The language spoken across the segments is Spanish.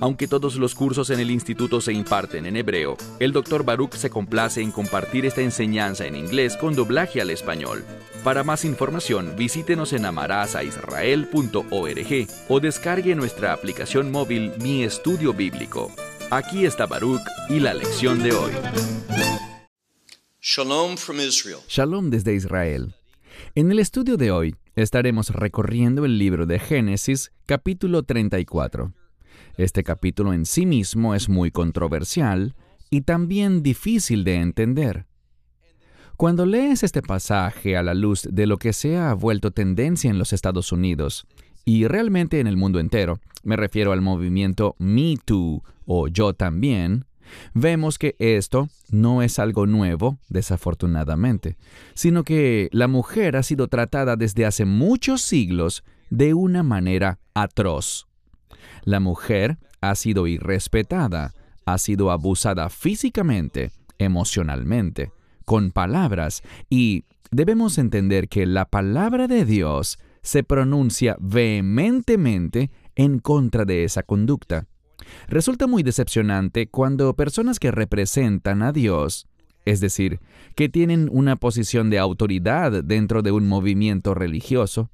Aunque todos los cursos en el instituto se imparten en hebreo, el Dr. Baruch se complace en compartir esta enseñanza en inglés con doblaje al español. Para más información, visítenos en amarazaisrael.org o descargue nuestra aplicación móvil Mi Estudio Bíblico. Aquí está Baruch y la lección de hoy. Shalom from Israel. Shalom desde Israel. En el estudio de hoy estaremos recorriendo el libro de Génesis, capítulo 34. Este capítulo en sí mismo es muy controversial y también difícil de entender. Cuando lees este pasaje a la luz de lo que se ha vuelto tendencia en los Estados Unidos y realmente en el mundo entero, me refiero al movimiento Me Too o Yo también, vemos que esto no es algo nuevo, desafortunadamente, sino que la mujer ha sido tratada desde hace muchos siglos de una manera atroz. La mujer ha sido irrespetada, ha sido abusada físicamente, emocionalmente, con palabras, y debemos entender que la palabra de Dios se pronuncia vehementemente en contra de esa conducta. Resulta muy decepcionante cuando personas que representan a Dios, es decir, que tienen una posición de autoridad dentro de un movimiento religioso,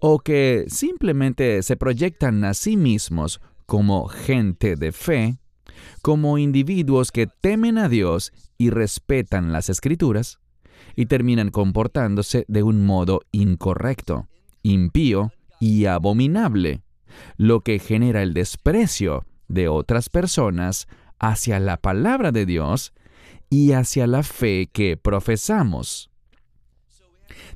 o que simplemente se proyectan a sí mismos como gente de fe, como individuos que temen a Dios y respetan las escrituras, y terminan comportándose de un modo incorrecto, impío y abominable, lo que genera el desprecio de otras personas hacia la palabra de Dios y hacia la fe que profesamos.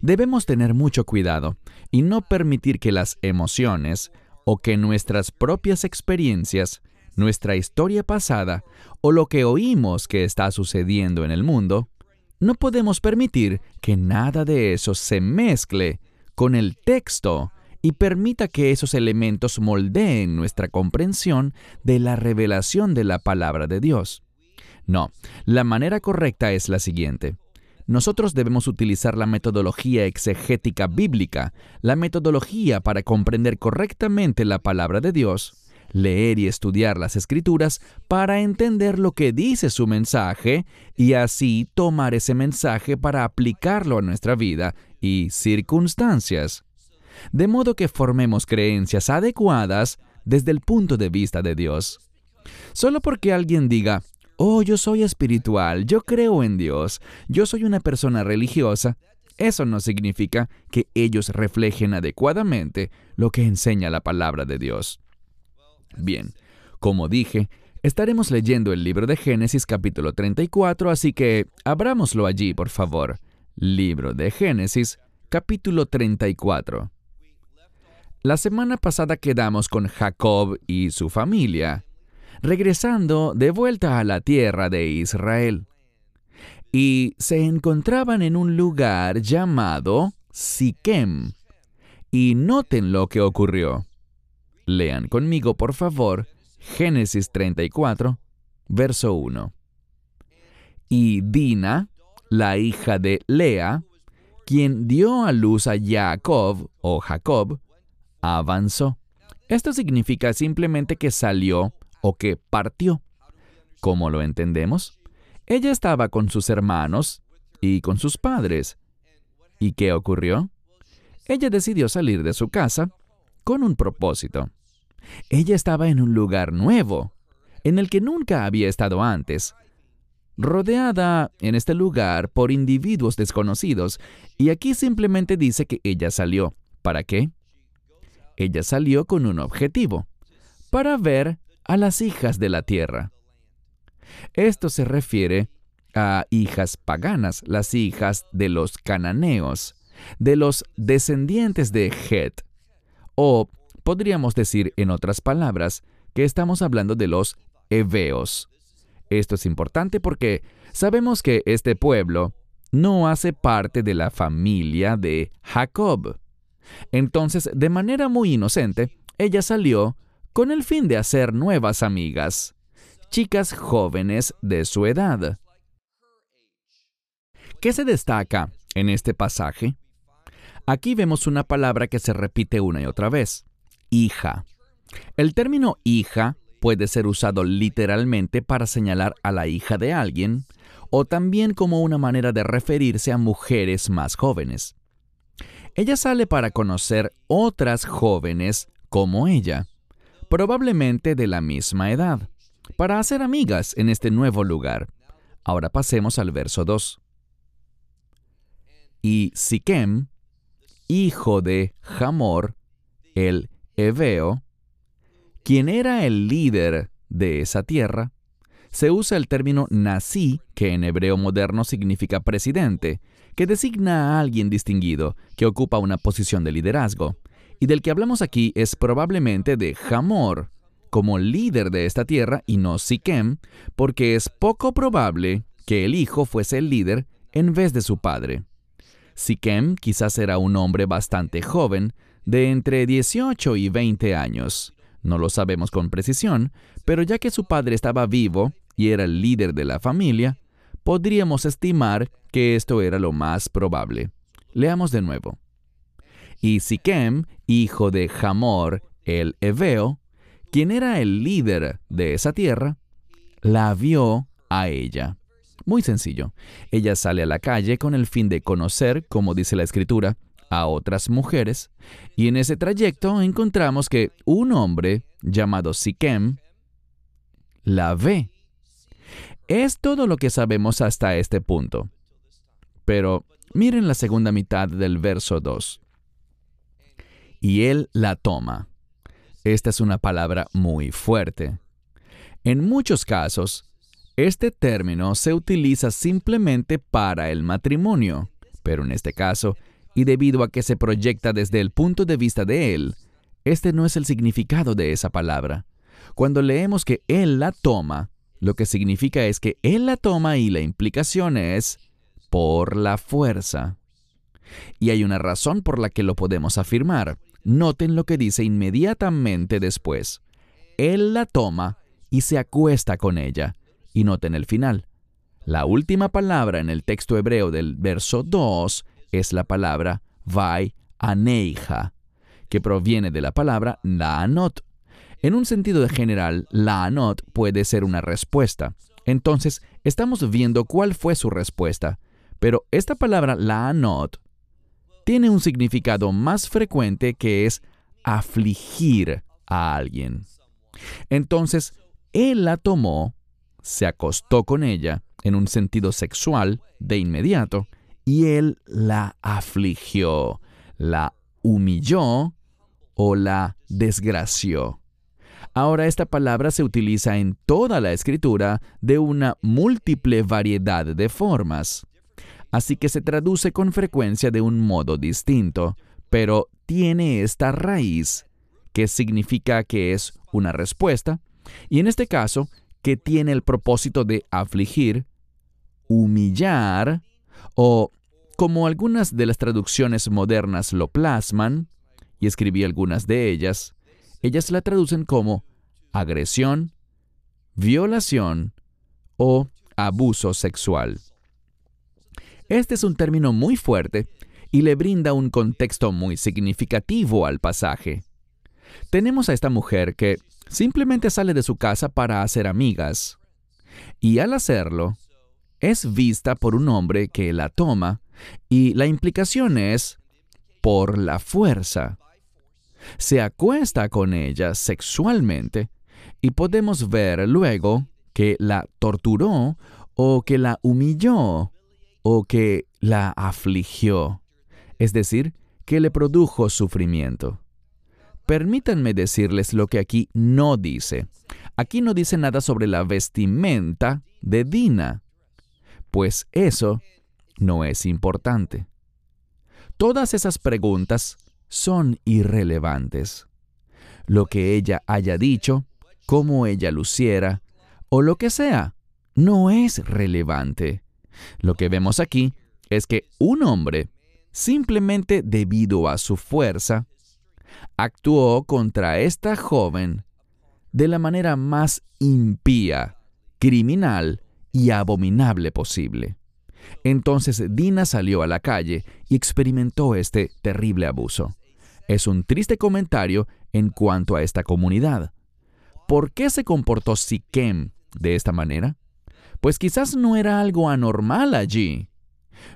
Debemos tener mucho cuidado y no permitir que las emociones o que nuestras propias experiencias, nuestra historia pasada o lo que oímos que está sucediendo en el mundo, no podemos permitir que nada de eso se mezcle con el texto y permita que esos elementos moldeen nuestra comprensión de la revelación de la palabra de Dios. No, la manera correcta es la siguiente nosotros debemos utilizar la metodología exegética bíblica, la metodología para comprender correctamente la palabra de Dios, leer y estudiar las escrituras para entender lo que dice su mensaje y así tomar ese mensaje para aplicarlo a nuestra vida y circunstancias. De modo que formemos creencias adecuadas desde el punto de vista de Dios. Solo porque alguien diga, oh, yo soy espiritual, yo creo en Dios, yo soy una persona religiosa, eso no significa que ellos reflejen adecuadamente lo que enseña la palabra de Dios. Bien, como dije, estaremos leyendo el libro de Génesis capítulo 34, así que abrámoslo allí, por favor. Libro de Génesis capítulo 34. La semana pasada quedamos con Jacob y su familia regresando de vuelta a la tierra de Israel. Y se encontraban en un lugar llamado Siquem. Y noten lo que ocurrió. Lean conmigo, por favor, Génesis 34, verso 1. Y Dina, la hija de Lea, quien dio a luz a Jacob o Jacob, avanzó. Esto significa simplemente que salió o que partió. ¿Cómo lo entendemos? Ella estaba con sus hermanos y con sus padres. ¿Y qué ocurrió? Ella decidió salir de su casa con un propósito. Ella estaba en un lugar nuevo, en el que nunca había estado antes, rodeada en este lugar por individuos desconocidos, y aquí simplemente dice que ella salió. ¿Para qué? Ella salió con un objetivo, para ver a las hijas de la tierra. Esto se refiere a hijas paganas, las hijas de los cananeos, de los descendientes de Het, o podríamos decir en otras palabras que estamos hablando de los heveos. Esto es importante porque sabemos que este pueblo no hace parte de la familia de Jacob. Entonces, de manera muy inocente, ella salió con el fin de hacer nuevas amigas, chicas jóvenes de su edad. ¿Qué se destaca en este pasaje? Aquí vemos una palabra que se repite una y otra vez, hija. El término hija puede ser usado literalmente para señalar a la hija de alguien, o también como una manera de referirse a mujeres más jóvenes. Ella sale para conocer otras jóvenes como ella, probablemente de la misma edad, para hacer amigas en este nuevo lugar. Ahora pasemos al verso 2. Y Siquem, hijo de Hamor, el Eveo, quien era el líder de esa tierra, se usa el término nací, que en hebreo moderno significa presidente, que designa a alguien distinguido, que ocupa una posición de liderazgo. Y del que hablamos aquí es probablemente de Hamor, como líder de esta tierra y no Siquem, porque es poco probable que el hijo fuese el líder en vez de su padre. Siquem quizás era un hombre bastante joven, de entre 18 y 20 años. No lo sabemos con precisión, pero ya que su padre estaba vivo y era el líder de la familia, podríamos estimar que esto era lo más probable. Leamos de nuevo. Y Siquem, hijo de Hamor el Eveo, quien era el líder de esa tierra, la vio a ella. Muy sencillo. Ella sale a la calle con el fin de conocer, como dice la escritura, a otras mujeres, y en ese trayecto encontramos que un hombre llamado Siquem la ve. Es todo lo que sabemos hasta este punto. Pero miren la segunda mitad del verso 2. Y él la toma. Esta es una palabra muy fuerte. En muchos casos, este término se utiliza simplemente para el matrimonio, pero en este caso y debido a que se proyecta desde el punto de vista de Él, este no es el significado de esa palabra. Cuando leemos que Él la toma, lo que significa es que Él la toma y la implicación es por la fuerza. Y hay una razón por la que lo podemos afirmar. Noten lo que dice inmediatamente después. Él la toma y se acuesta con ella. Y noten el final. La última palabra en el texto hebreo del verso 2 es la palabra vai aneija, que proviene de la palabra laanot. En un sentido general, laanot puede ser una respuesta. Entonces, estamos viendo cuál fue su respuesta. Pero esta palabra laanot tiene un significado más frecuente que es afligir a alguien. Entonces, él la tomó, se acostó con ella en un sentido sexual de inmediato, y él la afligió, la humilló o la desgració. Ahora esta palabra se utiliza en toda la escritura de una múltiple variedad de formas, así que se traduce con frecuencia de un modo distinto, pero tiene esta raíz, que significa que es una respuesta, y en este caso, que tiene el propósito de afligir, humillar o como algunas de las traducciones modernas lo plasman, y escribí algunas de ellas, ellas la traducen como agresión, violación o abuso sexual. Este es un término muy fuerte y le brinda un contexto muy significativo al pasaje. Tenemos a esta mujer que simplemente sale de su casa para hacer amigas, y al hacerlo, es vista por un hombre que la toma y la implicación es por la fuerza. Se acuesta con ella sexualmente y podemos ver luego que la torturó o que la humilló o que la afligió, es decir, que le produjo sufrimiento. Permítanme decirles lo que aquí no dice. Aquí no dice nada sobre la vestimenta de Dina, pues eso no es importante. Todas esas preguntas son irrelevantes. Lo que ella haya dicho, cómo ella luciera, o lo que sea, no es relevante. Lo que vemos aquí es que un hombre simplemente debido a su fuerza, actuó contra esta joven de la manera más impía, criminal y abominable posible. Entonces Dina salió a la calle y experimentó este terrible abuso. Es un triste comentario en cuanto a esta comunidad. ¿Por qué se comportó Siquem de esta manera? Pues quizás no era algo anormal allí.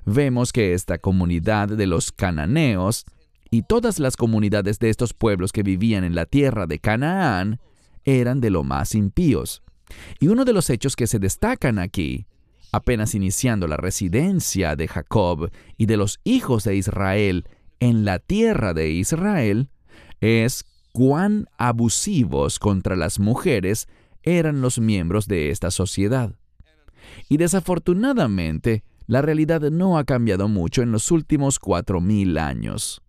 Vemos que esta comunidad de los cananeos y todas las comunidades de estos pueblos que vivían en la tierra de Canaán eran de lo más impíos. Y uno de los hechos que se destacan aquí, apenas iniciando la residencia de Jacob y de los hijos de Israel en la tierra de Israel, es cuán abusivos contra las mujeres eran los miembros de esta sociedad. Y desafortunadamente, la realidad no ha cambiado mucho en los últimos cuatro mil años.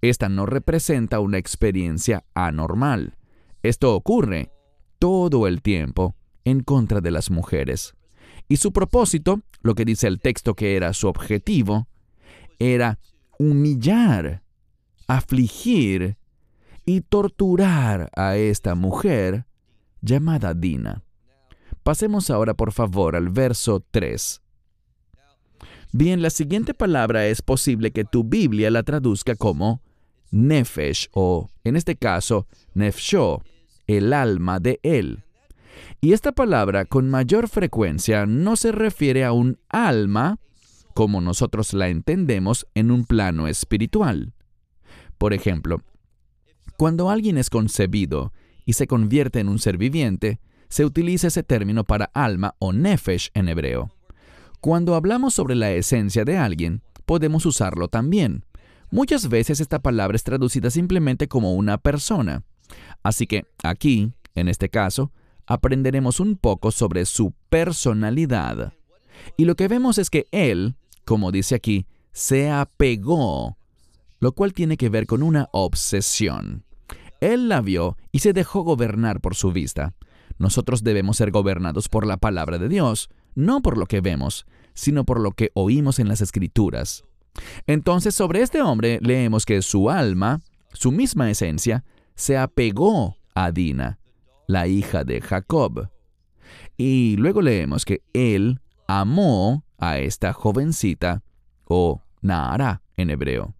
Esta no representa una experiencia anormal. Esto ocurre todo el tiempo en contra de las mujeres. Y su propósito, lo que dice el texto que era su objetivo, era humillar, afligir y torturar a esta mujer llamada Dina. Pasemos ahora por favor al verso 3. Bien, la siguiente palabra es posible que tu Biblia la traduzca como nefesh o, en este caso, nefsho, el alma de él. Y esta palabra con mayor frecuencia no se refiere a un alma como nosotros la entendemos en un plano espiritual. Por ejemplo, cuando alguien es concebido y se convierte en un ser viviente, se utiliza ese término para alma o nefesh en hebreo. Cuando hablamos sobre la esencia de alguien, podemos usarlo también. Muchas veces esta palabra es traducida simplemente como una persona. Así que aquí, en este caso, aprenderemos un poco sobre su personalidad. Y lo que vemos es que él, como dice aquí, se apegó, lo cual tiene que ver con una obsesión. Él la vio y se dejó gobernar por su vista. Nosotros debemos ser gobernados por la palabra de Dios, no por lo que vemos, sino por lo que oímos en las escrituras. Entonces sobre este hombre leemos que su alma, su misma esencia, se apegó a Dina, la hija de Jacob. Y luego leemos que él amó a esta jovencita, o Naara en hebreo.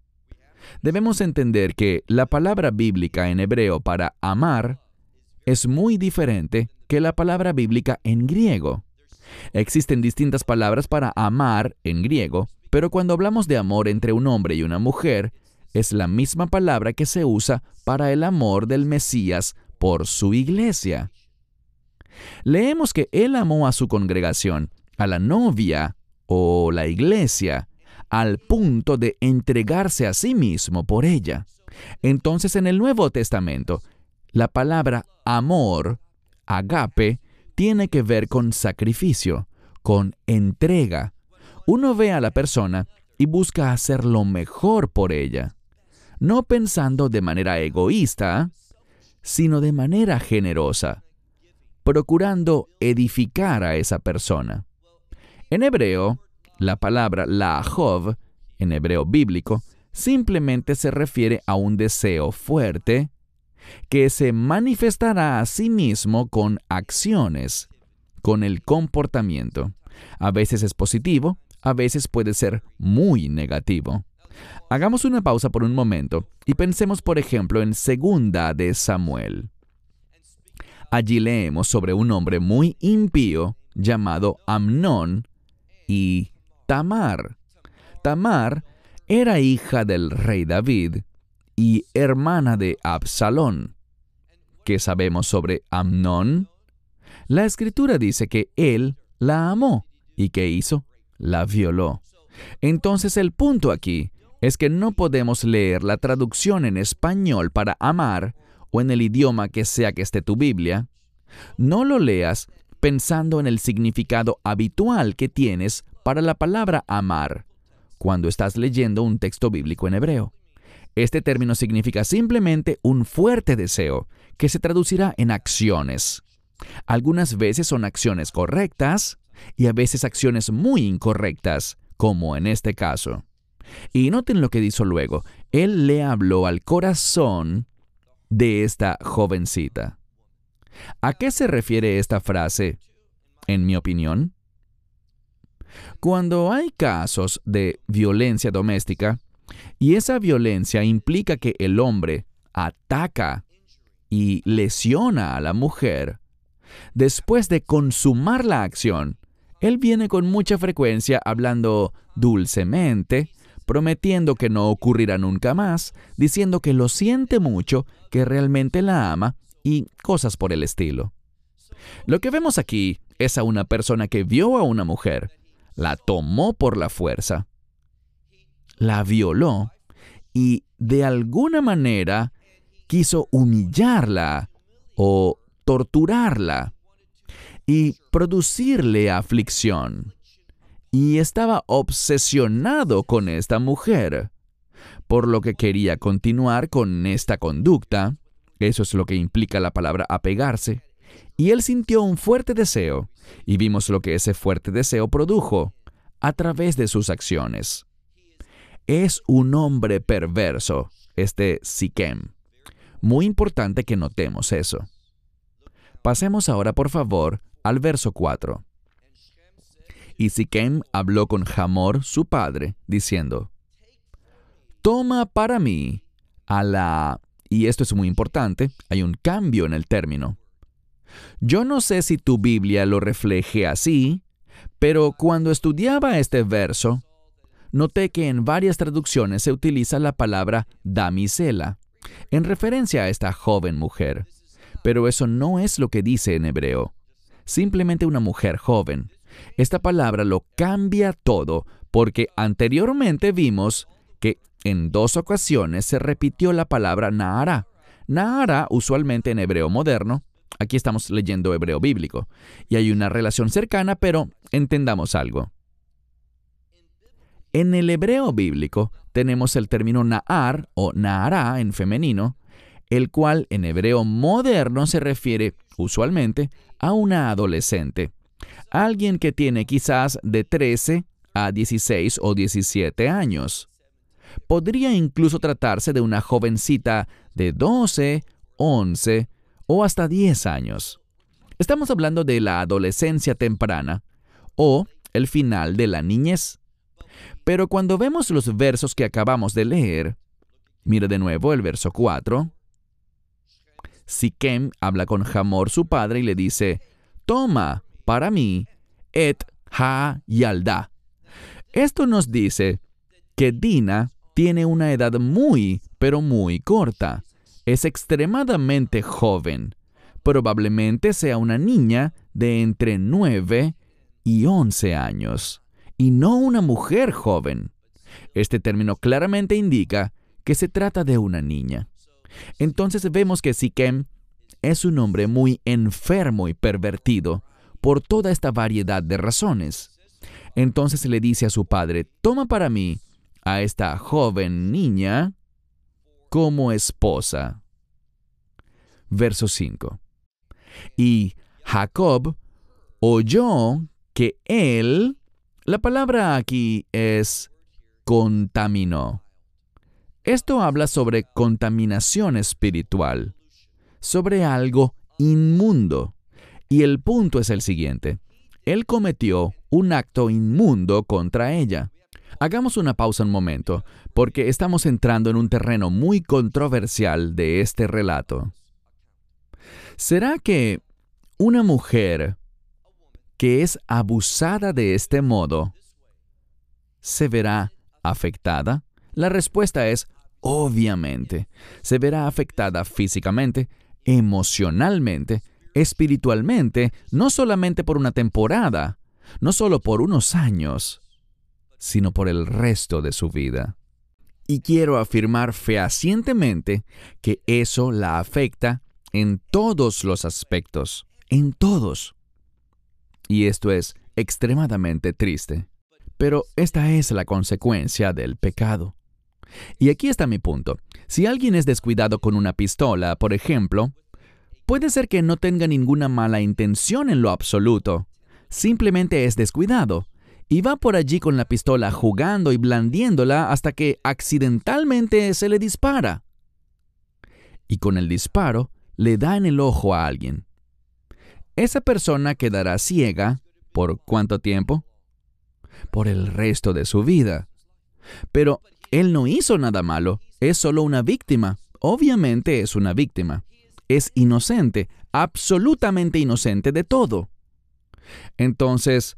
Debemos entender que la palabra bíblica en hebreo para amar es muy diferente que la palabra bíblica en griego. Existen distintas palabras para amar en griego, pero cuando hablamos de amor entre un hombre y una mujer, es la misma palabra que se usa para el amor del Mesías por su iglesia. Leemos que él amó a su congregación, a la novia o la iglesia, al punto de entregarse a sí mismo por ella. Entonces en el Nuevo Testamento, la palabra amor, agape, tiene que ver con sacrificio, con entrega. Uno ve a la persona y busca hacer lo mejor por ella, no pensando de manera egoísta, sino de manera generosa, procurando edificar a esa persona. En hebreo, la palabra laahov, en hebreo bíblico, simplemente se refiere a un deseo fuerte, que se manifestará a sí mismo con acciones, con el comportamiento. A veces es positivo, a veces puede ser muy negativo. Hagamos una pausa por un momento y pensemos, por ejemplo, en Segunda de Samuel. Allí leemos sobre un hombre muy impío llamado Amnón y Tamar. Tamar era hija del rey David y hermana de Absalón. ¿Qué sabemos sobre Amnón? La escritura dice que él la amó y que hizo, la violó. Entonces el punto aquí es que no podemos leer la traducción en español para amar o en el idioma que sea que esté tu Biblia. No lo leas pensando en el significado habitual que tienes para la palabra amar cuando estás leyendo un texto bíblico en hebreo. Este término significa simplemente un fuerte deseo, que se traducirá en acciones. Algunas veces son acciones correctas y a veces acciones muy incorrectas, como en este caso. Y noten lo que dijo luego. Él le habló al corazón de esta jovencita. ¿A qué se refiere esta frase, en mi opinión? Cuando hay casos de violencia doméstica, y esa violencia implica que el hombre ataca y lesiona a la mujer, después de consumar la acción, él viene con mucha frecuencia hablando dulcemente, prometiendo que no ocurrirá nunca más, diciendo que lo siente mucho, que realmente la ama y cosas por el estilo. Lo que vemos aquí es a una persona que vio a una mujer, la tomó por la fuerza, la violó y de alguna manera quiso humillarla o torturarla y producirle aflicción. Y estaba obsesionado con esta mujer, por lo que quería continuar con esta conducta, eso es lo que implica la palabra apegarse, y él sintió un fuerte deseo, y vimos lo que ese fuerte deseo produjo a través de sus acciones. Es un hombre perverso, este Siquem. Muy importante que notemos eso. Pasemos ahora, por favor, al verso 4. Y Siquem habló con Hamor, su padre, diciendo, Toma para mí a la... Y esto es muy importante, hay un cambio en el término. Yo no sé si tu Biblia lo refleje así, pero cuando estudiaba este verso, noté que en varias traducciones se utiliza la palabra damisela, en referencia a esta joven mujer. Pero eso no es lo que dice en hebreo. Simplemente una mujer joven. Esta palabra lo cambia todo porque anteriormente vimos que en dos ocasiones se repitió la palabra Nahara. Nahara, usualmente en hebreo moderno, aquí estamos leyendo hebreo bíblico, y hay una relación cercana, pero entendamos algo. En el hebreo bíblico tenemos el término Nahar o Nahara en femenino, el cual en hebreo moderno se refiere usualmente a una adolescente, alguien que tiene quizás de 13 a 16 o 17 años. Podría incluso tratarse de una jovencita de 12, 11 o hasta 10 años. Estamos hablando de la adolescencia temprana o el final de la niñez. Pero cuando vemos los versos que acabamos de leer, mira de nuevo el verso 4. Siquem habla con Hamor su padre y le dice, Toma para mí et ha yalda. Esto nos dice que Dina tiene una edad muy, pero muy corta. Es extremadamente joven. Probablemente sea una niña de entre 9 y 11 años y no una mujer joven. Este término claramente indica que se trata de una niña. Entonces vemos que Siquem es un hombre muy enfermo y pervertido por toda esta variedad de razones. Entonces le dice a su padre, toma para mí a esta joven niña como esposa. Verso 5. Y Jacob oyó que él la palabra aquí es contaminó. Esto habla sobre contaminación espiritual, sobre algo inmundo. Y el punto es el siguiente. Él cometió un acto inmundo contra ella. Hagamos una pausa un momento, porque estamos entrando en un terreno muy controversial de este relato. ¿Será que una mujer que es abusada de este modo, ¿se verá afectada? La respuesta es obviamente. Se verá afectada físicamente, emocionalmente, espiritualmente, no solamente por una temporada, no solo por unos años, sino por el resto de su vida. Y quiero afirmar fehacientemente que eso la afecta en todos los aspectos, en todos. Y esto es extremadamente triste. Pero esta es la consecuencia del pecado. Y aquí está mi punto. Si alguien es descuidado con una pistola, por ejemplo, puede ser que no tenga ninguna mala intención en lo absoluto. Simplemente es descuidado. y va por allí con la pistola jugando y blandiéndola hasta que accidentalmente se le dispara. Y con el disparo le da en el ojo a alguien. Esa persona quedará ciega ¿por cuánto tiempo? Por el resto de su vida. Pero él no hizo nada malo, es solo una víctima. Obviamente es una víctima. Es inocente, absolutamente inocente de todo. Entonces,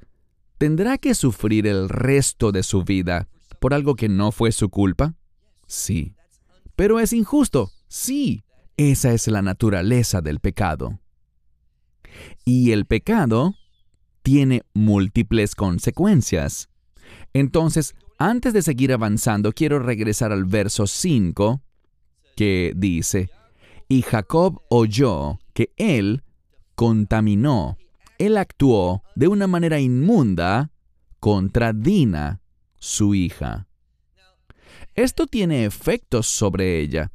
¿tendrá que sufrir el resto de su vida por algo que no fue su culpa? Sí. Pero es injusto. Sí. Esa es la naturaleza del pecado. Y el pecado tiene múltiples consecuencias. Entonces, antes de seguir avanzando, quiero regresar al verso 5, que dice, y Jacob oyó que él contaminó, él actuó de una manera inmunda contra Dina, su hija. Esto tiene efectos sobre ella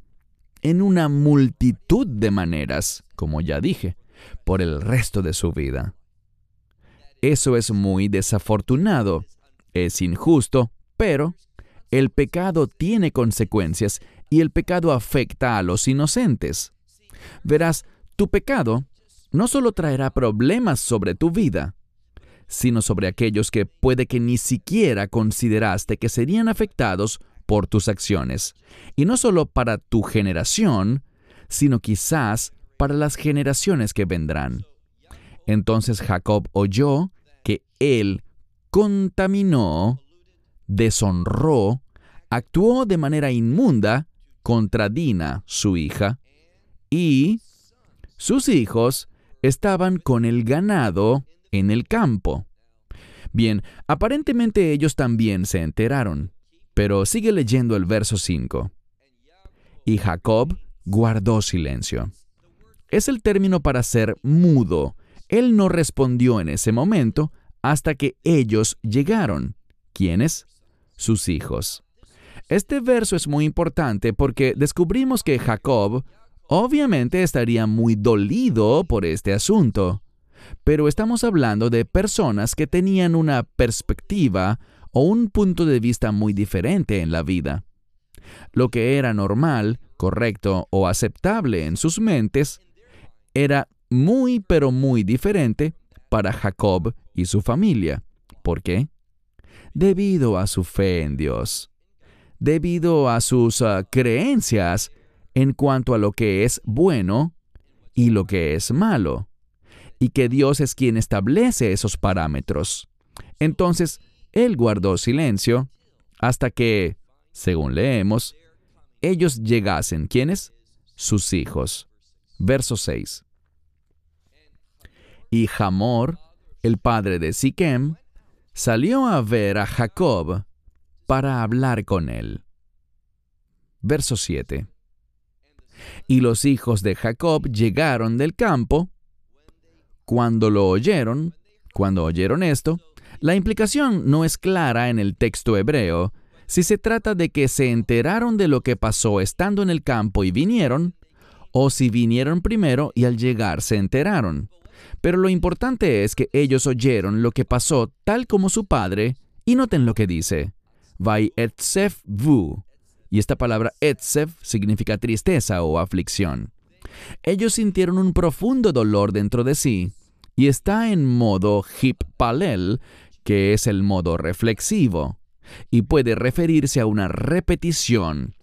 en una multitud de maneras, como ya dije, por el resto de su vida. Eso es muy desafortunado, es injusto, pero el pecado tiene consecuencias y el pecado afecta a los inocentes. Verás, tu pecado no solo traerá problemas sobre tu vida, sino sobre aquellos que puede que ni siquiera consideraste que serían afectados por tus acciones. Y no solo para tu generación, sino quizás para las generaciones que vendrán. Entonces Jacob oyó que él contaminó deshonró, actuó de manera inmunda contra Dina, su hija, y sus hijos estaban con el ganado en el campo. Bien, aparentemente ellos también se enteraron, pero sigue leyendo el verso 5. Y Jacob guardó silencio. Es el término para ser mudo. Él no respondió en ese momento hasta que ellos llegaron. ¿Quiénes? sus hijos. Este verso es muy importante porque descubrimos que Jacob obviamente estaría muy dolido por este asunto, pero estamos hablando de personas que tenían una perspectiva o un punto de vista muy diferente en la vida. Lo que era normal, correcto o aceptable en sus mentes era muy pero muy diferente para Jacob y su familia. ¿Por qué? debido a su fe en Dios, debido a sus ah, creencias en cuanto a lo que es bueno y lo que es malo, y que Dios es quien establece esos parámetros. Entonces, Él guardó silencio hasta que, según leemos, ellos llegasen. ¿Quiénes? Sus hijos. Verso 6. Y Hamor, el padre de Siquem, salió a ver a Jacob para hablar con él. Verso 7. Y los hijos de Jacob llegaron del campo. Cuando lo oyeron, cuando oyeron esto, la implicación no es clara en el texto hebreo si se trata de que se enteraron de lo que pasó estando en el campo y vinieron, o si vinieron primero y al llegar se enteraron. Pero lo importante es que ellos oyeron lo que pasó tal como su padre, y noten lo que dice. Vai etsef vu. Y esta palabra etsef significa tristeza o aflicción. Ellos sintieron un profundo dolor dentro de sí, y está en modo hip palel, que es el modo reflexivo, y puede referirse a una repetición,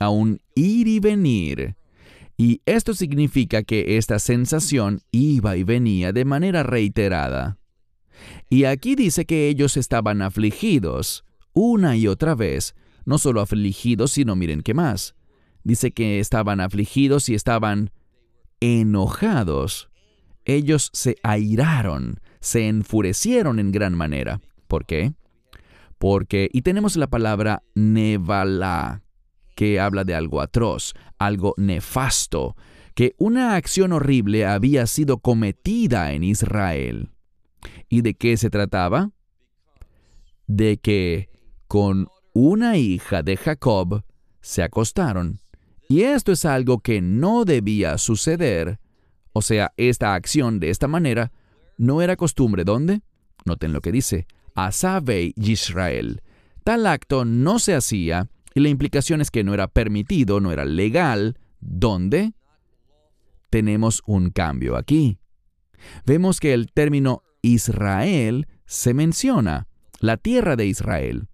a un ir y venir, y esto significa que esta sensación iba y venía de manera reiterada. Y aquí dice que ellos estaban afligidos, una y otra vez, no solo afligidos, sino miren qué más. Dice que estaban afligidos y estaban enojados. Ellos se airaron, se enfurecieron en gran manera. ¿Por qué? Porque, y tenemos la palabra nevala, que habla de algo atroz, algo nefasto, que una acción horrible había sido cometida en Israel. ¿Y de qué se trataba? De que con una hija de Jacob se acostaron. Y esto es algo que no debía suceder. O sea, esta acción de esta manera no era costumbre. ¿Dónde? Noten lo que dice. Asabei Israel. Tal acto no se hacía y la implicación es que no era permitido, no era legal. ¿Dónde? Tenemos un cambio aquí. Vemos que el término Israel se menciona, la tierra de Israel.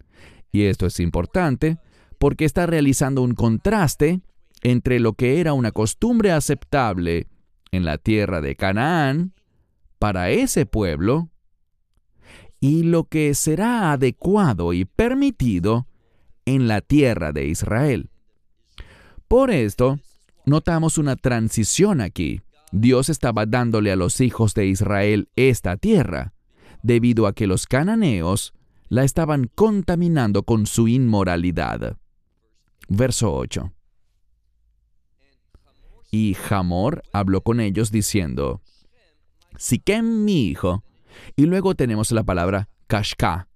Y esto es importante porque está realizando un contraste entre lo que era una costumbre aceptable en la tierra de Canaán para ese pueblo y lo que será adecuado y permitido en la tierra de Israel. Por esto, notamos una transición aquí. Dios estaba dándole a los hijos de Israel esta tierra, debido a que los cananeos la estaban contaminando con su inmoralidad. Verso 8. Y Hamor habló con ellos diciendo, Siquem mi hijo. Y luego tenemos la palabra kashka.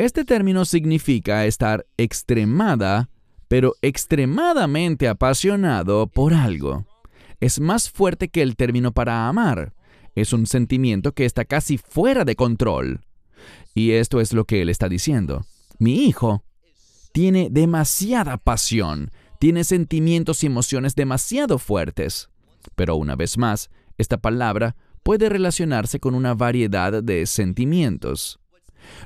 Este término significa estar extremada, pero extremadamente apasionado por algo. Es más fuerte que el término para amar. Es un sentimiento que está casi fuera de control. Y esto es lo que él está diciendo. Mi hijo tiene demasiada pasión, tiene sentimientos y emociones demasiado fuertes. Pero una vez más, esta palabra puede relacionarse con una variedad de sentimientos.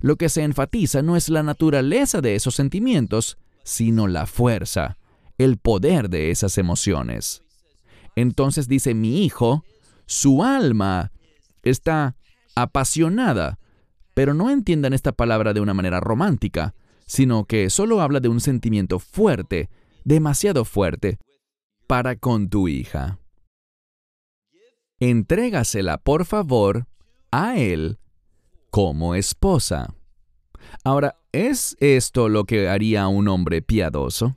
Lo que se enfatiza no es la naturaleza de esos sentimientos, sino la fuerza, el poder de esas emociones. Entonces dice mi hijo, su alma está apasionada pero no entiendan esta palabra de una manera romántica, sino que solo habla de un sentimiento fuerte, demasiado fuerte, para con tu hija. Entrégasela, por favor, a él como esposa. Ahora, ¿es esto lo que haría un hombre piadoso?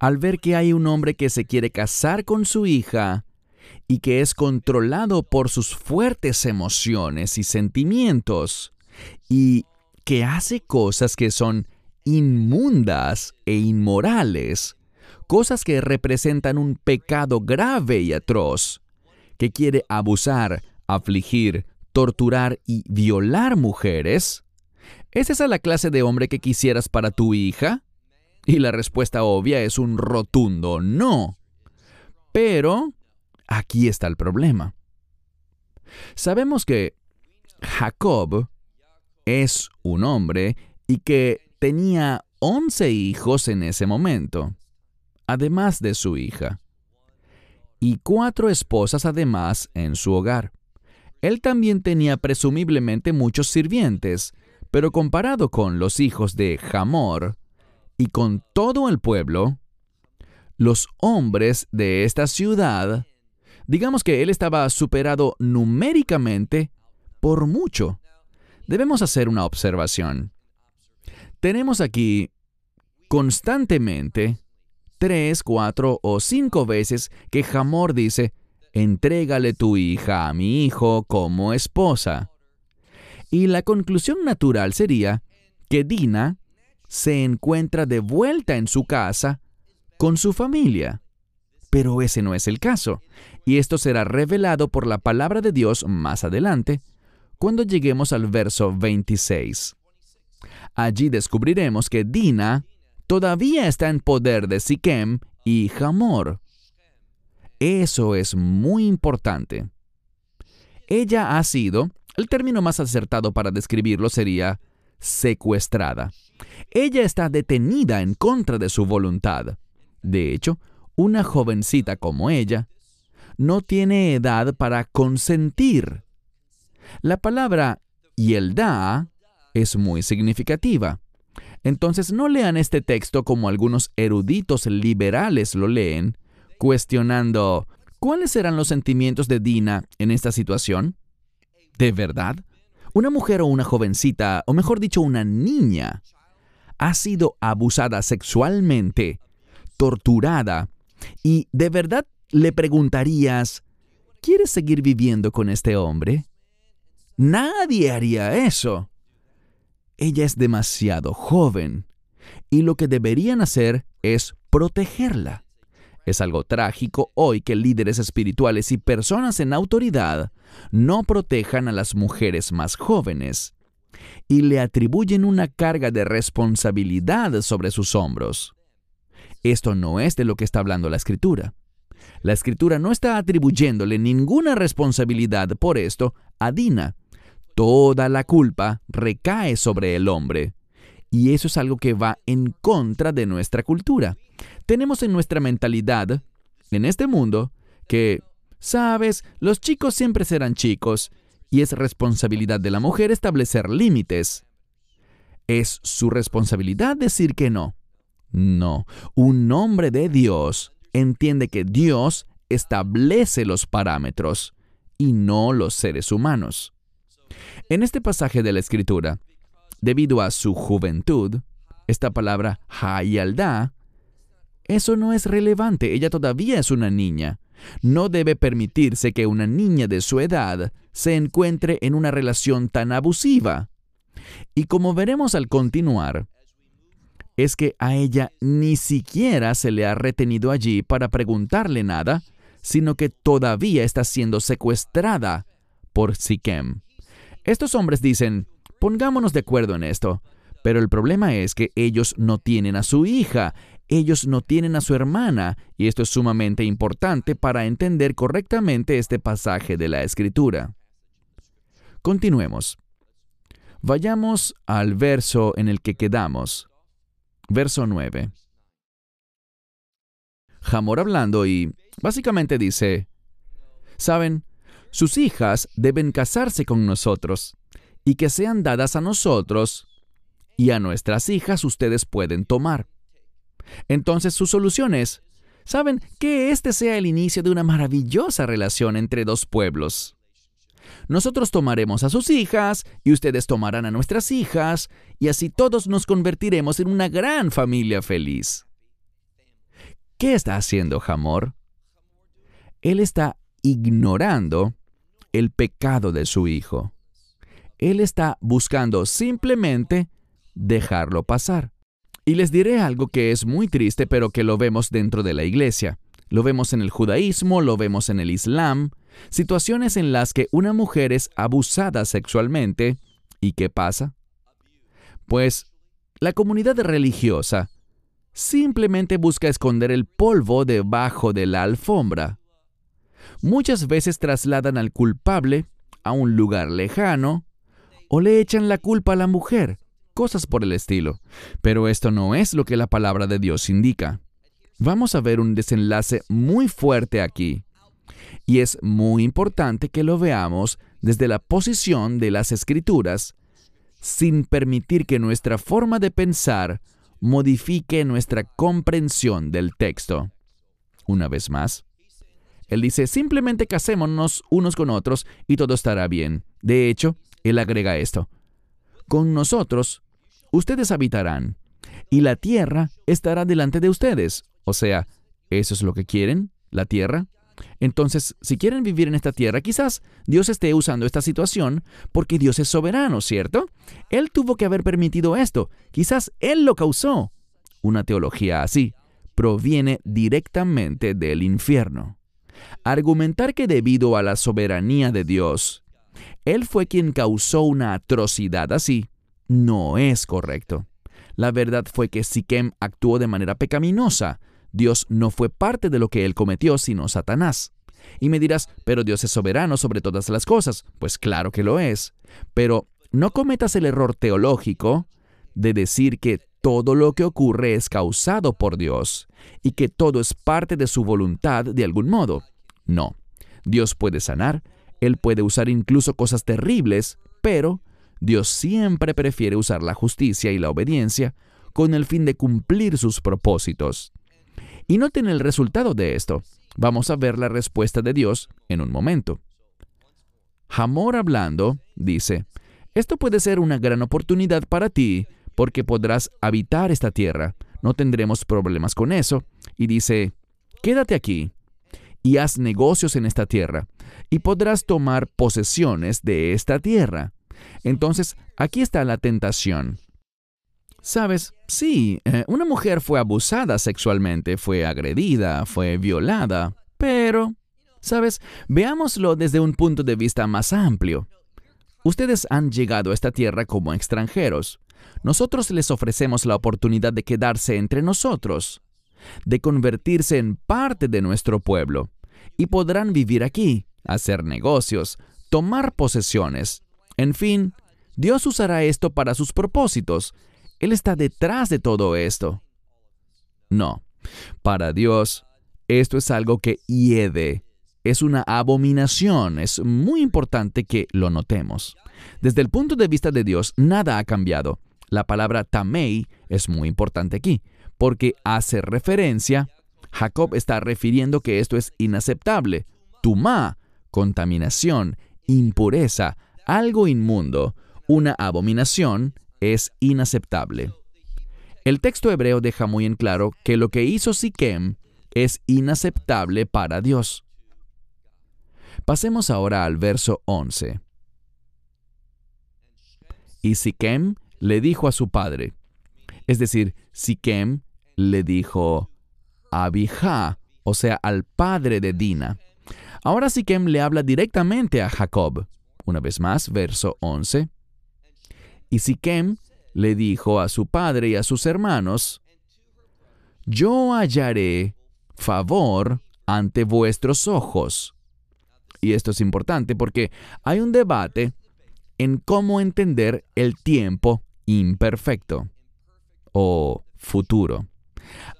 Al ver que hay un hombre que se quiere casar con su hija y que es controlado por sus fuertes emociones y sentimientos, y que hace cosas que son inmundas e inmorales, cosas que representan un pecado grave y atroz, que quiere abusar, afligir, torturar y violar mujeres? ¿Es esa la clase de hombre que quisieras para tu hija? Y la respuesta obvia es un rotundo no. Pero aquí está el problema. Sabemos que Jacob es un hombre y que tenía once hijos en ese momento, además de su hija, y cuatro esposas además en su hogar. Él también tenía presumiblemente muchos sirvientes, pero comparado con los hijos de Hamor y con todo el pueblo, los hombres de esta ciudad, digamos que él estaba superado numéricamente por mucho debemos hacer una observación. Tenemos aquí constantemente tres, cuatro o cinco veces que Hamor dice, entrégale tu hija a mi hijo como esposa. Y la conclusión natural sería que Dina se encuentra de vuelta en su casa con su familia. Pero ese no es el caso, y esto será revelado por la palabra de Dios más adelante, cuando lleguemos al verso 26. Allí descubriremos que Dina todavía está en poder de Siquem y Hamor. Eso es muy importante. Ella ha sido, el término más acertado para describirlo sería secuestrada. Ella está detenida en contra de su voluntad. De hecho, una jovencita como ella no tiene edad para consentir. La palabra yelda es muy significativa. Entonces no lean este texto como algunos eruditos liberales lo leen, cuestionando cuáles eran los sentimientos de Dina en esta situación. ¿De verdad? Una mujer o una jovencita, o mejor dicho, una niña, ha sido abusada sexualmente, torturada, y de verdad le preguntarías, ¿quieres seguir viviendo con este hombre? Nadie haría eso. Ella es demasiado joven y lo que deberían hacer es protegerla. Es algo trágico hoy que líderes espirituales y personas en autoridad no protejan a las mujeres más jóvenes. y le atribuyen una carga de responsabilidad sobre sus hombros. Esto no es de lo que está hablando la escritura. La escritura no está atribuyéndole ninguna responsabilidad por esto a Dina. Toda la culpa recae sobre el hombre. Y eso es algo que va en contra de nuestra cultura. Tenemos en nuestra mentalidad, en este mundo, que, sabes, los chicos siempre serán chicos, y es responsabilidad de la mujer establecer límites. Es su responsabilidad decir que no. No, un hombre de Dios entiende que Dios establece los parámetros y no los seres humanos. En este pasaje de la Escritura, debido a su juventud, esta palabra hayalda, eso no es relevante, ella todavía es una niña. No debe permitirse que una niña de su edad se encuentre en una relación tan abusiva. Y como veremos al continuar, es que a ella ni siquiera se le ha retenido allí para preguntarle nada, sino que todavía está siendo secuestrada por Siquem. Estos hombres dicen, pongámonos de acuerdo en esto, pero el problema es que ellos no tienen a su hija, ellos no tienen a su hermana, y esto es sumamente importante para entender correctamente este pasaje de la Escritura. Continuemos. Vayamos al verso en el que quedamos. Verso 9. Jamor hablando y básicamente dice, Saben, sus hijas deben casarse con nosotros y que sean dadas a nosotros y a nuestras hijas ustedes pueden tomar. Entonces su solución es, saben, que este sea el inicio de una maravillosa relación entre dos pueblos. Nosotros tomaremos a sus hijas y ustedes tomarán a nuestras hijas y así todos nos convertiremos en una gran familia feliz. ¿Qué está haciendo Hamor? Él está ignorando el pecado de su hijo. Él está buscando simplemente dejarlo pasar. Y les diré algo que es muy triste, pero que lo vemos dentro de la iglesia. Lo vemos en el judaísmo, lo vemos en el islam, situaciones en las que una mujer es abusada sexualmente. ¿Y qué pasa? Pues la comunidad religiosa simplemente busca esconder el polvo debajo de la alfombra. Muchas veces trasladan al culpable a un lugar lejano o le echan la culpa a la mujer cosas por el estilo. Pero esto no es lo que la palabra de Dios indica. Vamos a ver un desenlace muy fuerte aquí. Y es muy importante que lo veamos desde la posición de las escrituras, sin permitir que nuestra forma de pensar modifique nuestra comprensión del texto. Una vez más, él dice, simplemente casémonos unos con otros y todo estará bien. De hecho, él agrega esto, con nosotros ustedes habitarán, y la tierra estará delante de ustedes. O sea, ¿eso es lo que quieren? ¿La tierra? Entonces, si quieren vivir en esta tierra, quizás Dios esté usando esta situación porque Dios es soberano, ¿cierto? Él tuvo que haber permitido esto. Quizás Él lo causó. Una teología así proviene directamente del infierno. Argumentar que debido a la soberanía de Dios, Él fue quien causó una atrocidad así, no es correcto. La verdad fue que Siquem actuó de manera pecaminosa. Dios no fue parte de lo que él cometió, sino Satanás. Y me dirás, pero Dios es soberano sobre todas las cosas. Pues claro que lo es. Pero no cometas el error teológico de decir que todo lo que ocurre es causado por Dios y que todo es parte de su voluntad de algún modo. No. Dios puede sanar, Él puede usar incluso cosas terribles, pero Dios siempre prefiere usar la justicia y la obediencia con el fin de cumplir sus propósitos. Y noten el resultado de esto. Vamos a ver la respuesta de Dios en un momento. Hamor hablando, dice, esto puede ser una gran oportunidad para ti porque podrás habitar esta tierra. No tendremos problemas con eso. Y dice, quédate aquí y haz negocios en esta tierra y podrás tomar posesiones de esta tierra. Entonces, aquí está la tentación. Sabes, sí, eh, una mujer fue abusada sexualmente, fue agredida, fue violada, pero, sabes, veámoslo desde un punto de vista más amplio. Ustedes han llegado a esta tierra como extranjeros. Nosotros les ofrecemos la oportunidad de quedarse entre nosotros, de convertirse en parte de nuestro pueblo, y podrán vivir aquí, hacer negocios, tomar posesiones. En fin, Dios usará esto para sus propósitos. Él está detrás de todo esto. No, para Dios, esto es algo que hiede, es una abominación. Es muy importante que lo notemos. Desde el punto de vista de Dios, nada ha cambiado. La palabra tamei es muy importante aquí, porque hace referencia, Jacob está refiriendo que esto es inaceptable. Tumá, contaminación, impureza, algo inmundo, una abominación, es inaceptable. El texto hebreo deja muy en claro que lo que hizo Siquem es inaceptable para Dios. Pasemos ahora al verso 11. Y Siquem le dijo a su padre, es decir, Siquem le dijo a Abijah, o sea, al padre de Dina. Ahora Siquem le habla directamente a Jacob. Una vez más, verso 11. Y Siquem le dijo a su padre y a sus hermanos, Yo hallaré favor ante vuestros ojos. Y esto es importante porque hay un debate en cómo entender el tiempo imperfecto o futuro.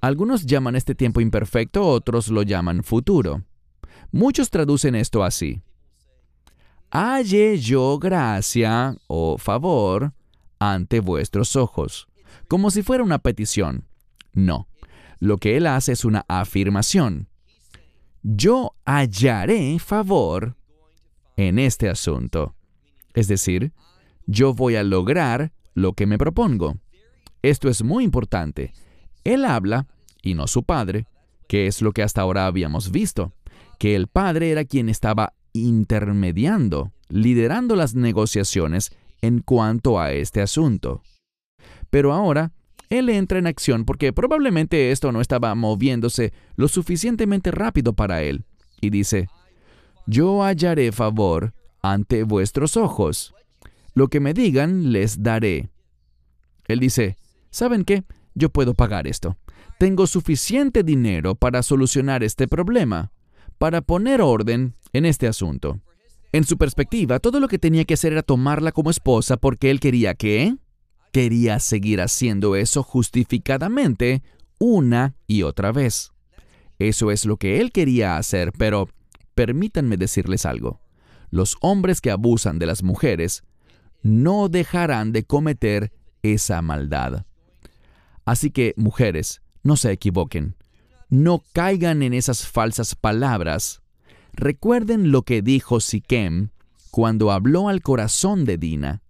Algunos llaman este tiempo imperfecto, otros lo llaman futuro. Muchos traducen esto así. Halle yo gracia o favor ante vuestros ojos, como si fuera una petición. No, lo que él hace es una afirmación. Yo hallaré favor en este asunto. Es decir, yo voy a lograr lo que me propongo. Esto es muy importante. Él habla, y no su padre, que es lo que hasta ahora habíamos visto, que el padre era quien estaba intermediando, liderando las negociaciones en cuanto a este asunto. Pero ahora, él entra en acción porque probablemente esto no estaba moviéndose lo suficientemente rápido para él, y dice, Yo hallaré favor ante vuestros ojos. Lo que me digan les daré. Él dice, ¿saben qué? Yo puedo pagar esto. Tengo suficiente dinero para solucionar este problema, para poner orden en este asunto. En su perspectiva, todo lo que tenía que hacer era tomarla como esposa porque él quería que... Quería seguir haciendo eso justificadamente una y otra vez. Eso es lo que él quería hacer, pero permítanme decirles algo. Los hombres que abusan de las mujeres no dejarán de cometer esa maldad. Así que, mujeres, no se equivoquen. No caigan en esas falsas palabras Recuerden lo que dijo Siquem cuando habló al corazón de Dina.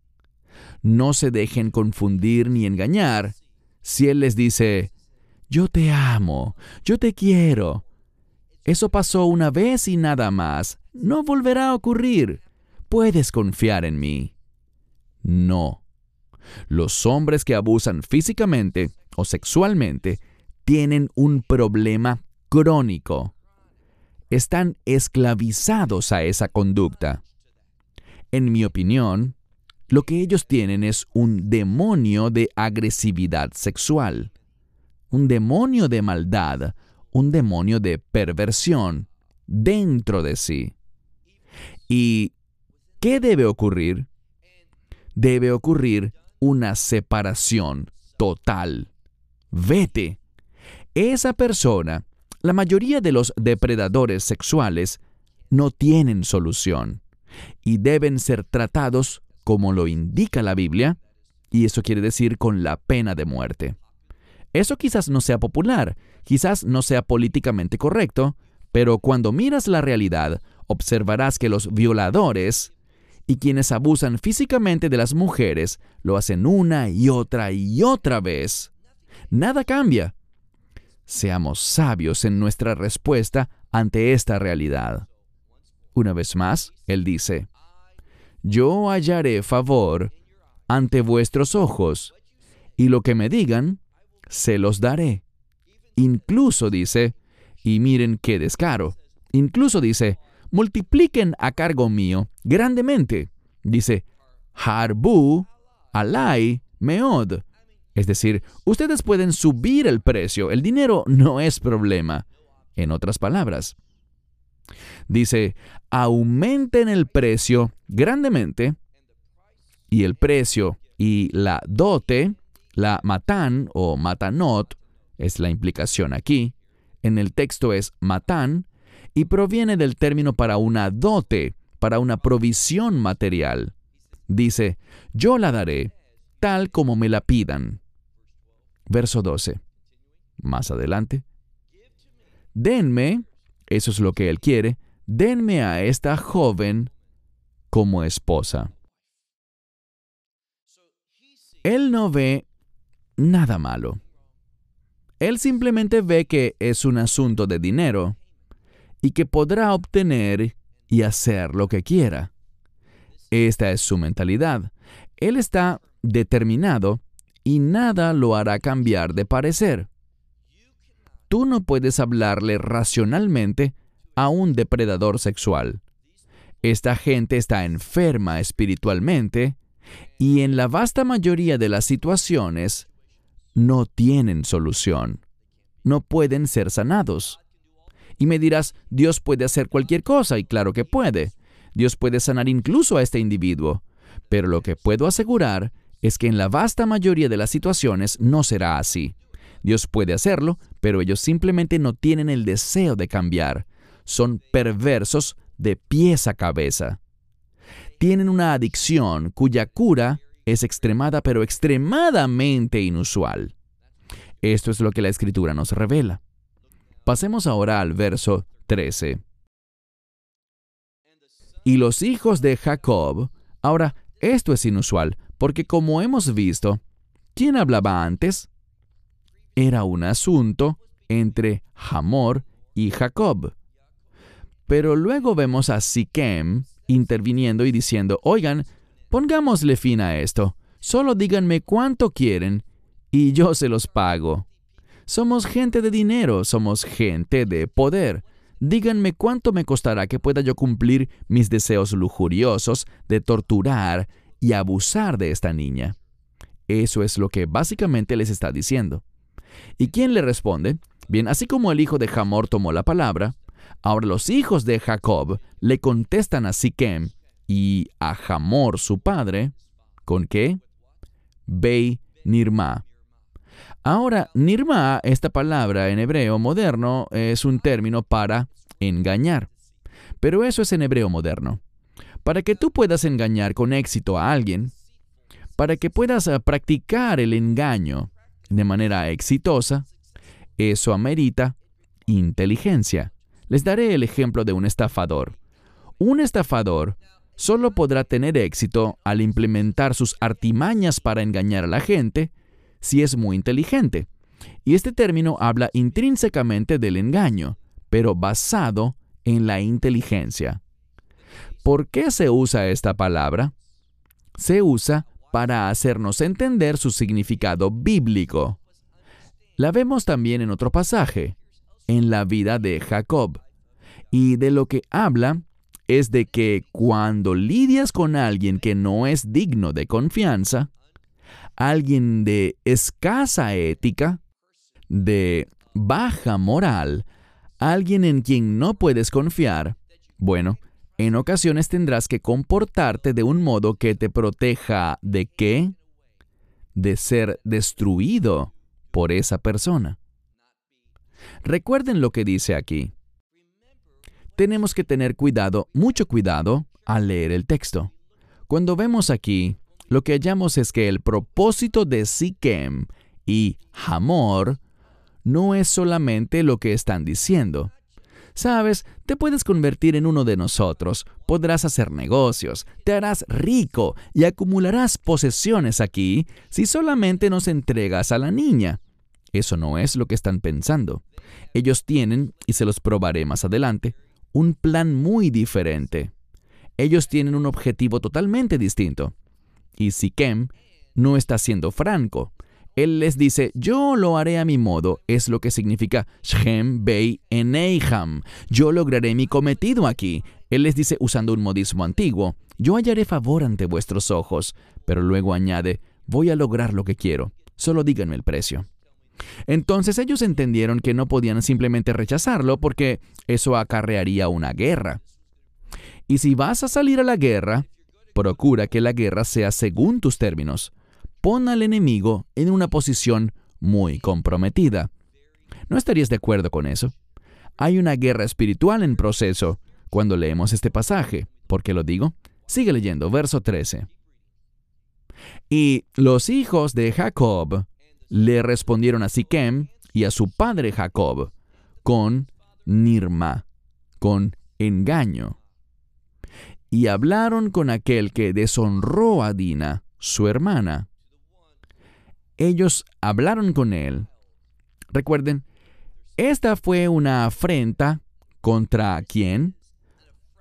No se dejen confundir ni engañar. Si él les dice, yo te amo, yo te quiero. Eso pasó una vez y nada más. No volverá a ocurrir. Puedes confiar en mí. No. Los hombres que abusan físicamente o sexualmente tienen un problema crónico están esclavizados a esa conducta. En mi opinión, lo que ellos tienen es un demonio de agresividad sexual, un demonio de maldad, un demonio de perversión dentro de sí. ¿Y qué debe ocurrir? Debe ocurrir una separación total. Vete. Esa persona la mayoría de los depredadores sexuales no tienen solución y deben ser tratados como lo indica la Biblia, y eso quiere decir con la pena de muerte. Eso quizás no sea popular, quizás no sea políticamente correcto, pero cuando miras la realidad, observarás que los violadores y quienes abusan físicamente de las mujeres lo hacen una y otra y otra vez. Nada cambia. Seamos sabios en nuestra respuesta ante esta realidad. Una vez más, Él dice, Yo hallaré favor ante vuestros ojos, y lo que me digan, se los daré. Incluso dice, y miren qué descaro, incluso dice, multipliquen a cargo mío grandemente. Dice, harbu, alai, meod. Es decir, ustedes pueden subir el precio, el dinero no es problema. En otras palabras, dice, aumenten el precio grandemente y el precio y la dote, la matán o matanot, es la implicación aquí, en el texto es matán y proviene del término para una dote, para una provisión material. Dice, yo la daré tal como me la pidan. Verso 12. Más adelante. Denme, eso es lo que él quiere, denme a esta joven como esposa. Él no ve nada malo. Él simplemente ve que es un asunto de dinero y que podrá obtener y hacer lo que quiera. Esta es su mentalidad. Él está determinado y nada lo hará cambiar de parecer. Tú no puedes hablarle racionalmente a un depredador sexual. Esta gente está enferma espiritualmente y en la vasta mayoría de las situaciones no tienen solución. No pueden ser sanados. Y me dirás, Dios puede hacer cualquier cosa, y claro que puede. Dios puede sanar incluso a este individuo. Pero lo que puedo asegurar es que en la vasta mayoría de las situaciones no será así. Dios puede hacerlo, pero ellos simplemente no tienen el deseo de cambiar. Son perversos de pies a cabeza. Tienen una adicción cuya cura es extremada pero extremadamente inusual. Esto es lo que la escritura nos revela. Pasemos ahora al verso 13. Y los hijos de Jacob, ahora esto es inusual, porque como hemos visto, ¿quién hablaba antes? Era un asunto entre Hamor y Jacob. Pero luego vemos a Siquem interviniendo y diciendo, oigan, pongámosle fin a esto, solo díganme cuánto quieren y yo se los pago. Somos gente de dinero, somos gente de poder. Díganme cuánto me costará que pueda yo cumplir mis deseos lujuriosos de torturar y abusar de esta niña. Eso es lo que básicamente les está diciendo. ¿Y quién le responde? Bien, así como el hijo de Hamor tomó la palabra, ahora los hijos de Jacob le contestan a Siquem y a Hamor su padre, ¿con qué? Bei Nirma. Ahora, nirma, esta palabra en hebreo moderno, es un término para engañar. Pero eso es en hebreo moderno. Para que tú puedas engañar con éxito a alguien, para que puedas eh, practicar el engaño de manera exitosa, eso amerita inteligencia. Les daré el ejemplo de un estafador. Un estafador solo podrá tener éxito al implementar sus artimañas para engañar a la gente si es muy inteligente. Y este término habla intrínsecamente del engaño, pero basado en la inteligencia. ¿Por qué se usa esta palabra? Se usa para hacernos entender su significado bíblico. La vemos también en otro pasaje, en la vida de Jacob. Y de lo que habla es de que cuando lidias con alguien que no es digno de confianza, alguien de escasa ética, de baja moral, alguien en quien no puedes confiar, bueno, en ocasiones tendrás que comportarte de un modo que te proteja de qué? De ser destruido por esa persona. Recuerden lo que dice aquí. Tenemos que tener cuidado, mucho cuidado, al leer el texto. Cuando vemos aquí lo que hallamos es que el propósito de Siquem y Hamor no es solamente lo que están diciendo. Sabes, te puedes convertir en uno de nosotros, podrás hacer negocios, te harás rico y acumularás posesiones aquí si solamente nos entregas a la niña. Eso no es lo que están pensando. Ellos tienen, y se los probaré más adelante, un plan muy diferente. Ellos tienen un objetivo totalmente distinto. Y Siquem no está siendo franco. Él les dice, yo lo haré a mi modo, es lo que significa Shem Bei Eneiham. Yo lograré mi cometido aquí. Él les dice usando un modismo antiguo, yo hallaré favor ante vuestros ojos, pero luego añade, voy a lograr lo que quiero, solo díganme el precio. Entonces ellos entendieron que no podían simplemente rechazarlo porque eso acarrearía una guerra. Y si vas a salir a la guerra, procura que la guerra sea según tus términos pon al enemigo en una posición muy comprometida. ¿No estarías de acuerdo con eso? Hay una guerra espiritual en proceso cuando leemos este pasaje. ¿Por qué lo digo? Sigue leyendo, verso 13. Y los hijos de Jacob le respondieron a Siquem y a su padre Jacob con Nirma, con engaño. Y hablaron con aquel que deshonró a Dina, su hermana, ellos hablaron con él. Recuerden, esta fue una afrenta contra quién?